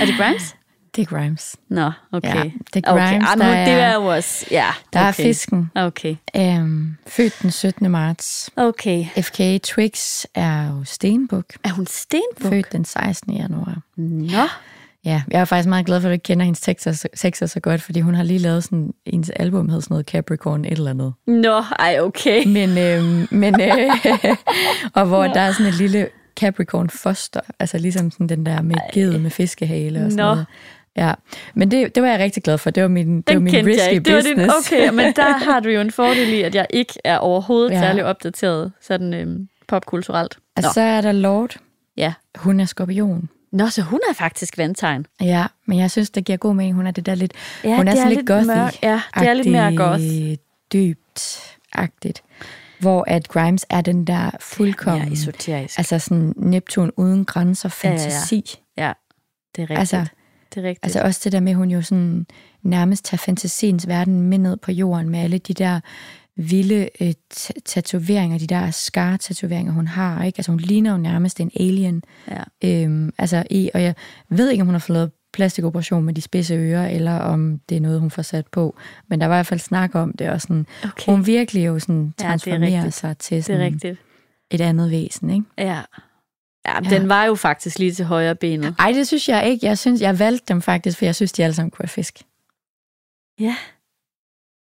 Er det Grimes? [LAUGHS] det er Grimes. Nå, okay. Ja, det er Okay, Grimes, ah, nu, der, det er, er jo også... Ja, der er okay. fisken. Okay, Øhm, født den 17. marts. okay. FK Twix er jo stenbuk. Er hun stenbuk? Født den 16. januar. Nå, Ja, jeg er faktisk meget glad for, at du ikke kender hendes tekster, så- tekster så godt, fordi hun har lige lavet sådan, hendes album hed sådan noget Capricorn et eller andet. nå, ej, okay. Men, øh, men øh, [LAUGHS] og hvor der er sådan et lille Capricorn foster, altså ligesom sådan den der med ged med fiskehale og sådan Nå. noget. Ja, men det, det var jeg rigtig glad for. Det var min, det var Den min risky jeg ikke. Det var business. din, okay, men der [LAUGHS] har du jo en fordel i, at jeg ikke er overhovedet Ja. særlig opdateret sådan øhm, popkulturelt. Og Nå. så er der Lord. Ja. Hun er skorpion. Nå, så hun er faktisk vandtegn. Ja, men jeg synes, det giver god mening. Hun er det der lidt, Ja, hun er det sådan lidt gothy. mørk. Ja, det er lidt mere goth. dybt-agtigt. Hvor at Grimes er den der fuldkommen, Mere esoterisk. altså sådan Neptun uden grænser, Ja, ja, ja. fantasi. Ja, det er rigtigt. Altså, Altså, det er rigtigt. Altså også det der med, at hun jo sådan nærmest tager fantasiens verden med ned på jorden med alle de der vilde øh, tatoveringer, de der scar-tatoveringer, hun har. Ikke? Altså hun ligner jo nærmest en alien. ja. Øhm, altså i, og jeg ved ikke, om hun har fået lavet plastikoperation med de spidse ører, eller om det er noget, hun får sat på. Men der var i hvert fald snak om det, og sådan, Okay. hun virkelig jo sådan Ja, det er transformerer rigtigt. sig til det er sådan rigtigt. et andet væsen. Ikke? Ja. Ja, Ja. den var jo faktisk lige til højre benet. Ej, det synes jeg ikke. Jeg synes, jeg valgte dem faktisk, for jeg synes, de alle sammen kunne være fisk. Ja.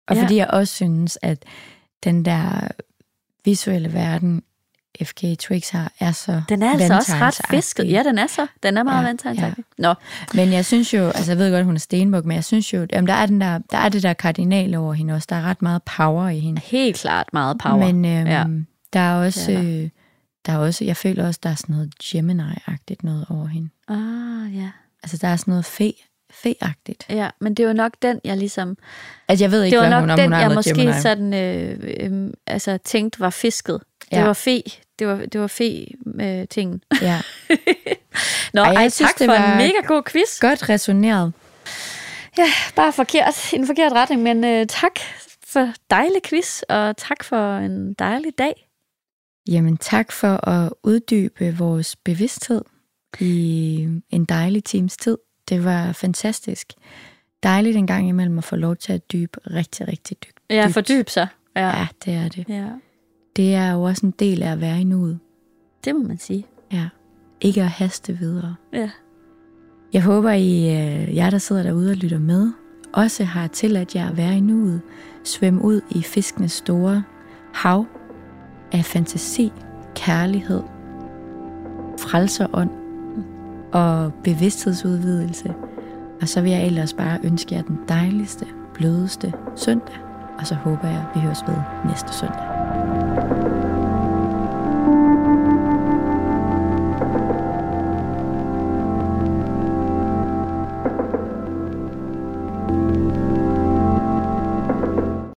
Og Ja. fordi jeg også synes, at den der visuelle verden, FK Twix har, er så Den er altså også ret fisket. Ja, den er så. Den er meget Ja, ja, vandtegnsagtig. Nå, Men jeg synes jo, altså jeg ved godt, hun er stenbuk, men jeg synes jo, jamen, der, er den der, der er det der kardinal over hende også. Der er ret meget power i hende. helt klart meget power. Men øhm, Ja. ja. der er også, Det er øh, der er også, jeg føler også, der er sådan noget Gemini-agtigt noget over hende. Ah, ja. Altså der er sådan noget fe, fe-agtigt. Ja, men det var nok den, jeg ligesom... Altså jeg ved ikke, Det var hvad nok hun, om den, hun har jeg måske Gemini. sådan, øh, øh, altså, tænkte var fisket. Det Ja. var fe. Det var, det var fe-tingen. Ja. [LAUGHS] Nå, Ej, jeg ej synes, tak det for var- en mega god quiz. Godt resoneret. Ja, bare forkert, i en forkert retning, men øh, tak for dejlig quiz, og tak for en dejlig dag. Jamen tak for at uddybe vores bevidsthed i en dejlig times tid. Det var fantastisk. Dejligt en gang imellem at få lov til at dybe rigtig, rigtig dybt. Ja, dybt. fordyb sig. Ja. Ja, det er det. ja, Det er jo også en del af at være i nuet. det må man sige. Ja. Ikke at haste videre. Ja. Jeg håber, I, øh, jer, der sidder derude og lytter med, også har tilladt jer at være i nuet, svømme ud i fiskenes store hav af fantasi, kærlighed, frelserånd og bevidsthedsudvidelse. Og så vil jeg ellers bare ønske jer den dejligste, blødeste søndag, og så håber jeg, vi høres ved næste søndag.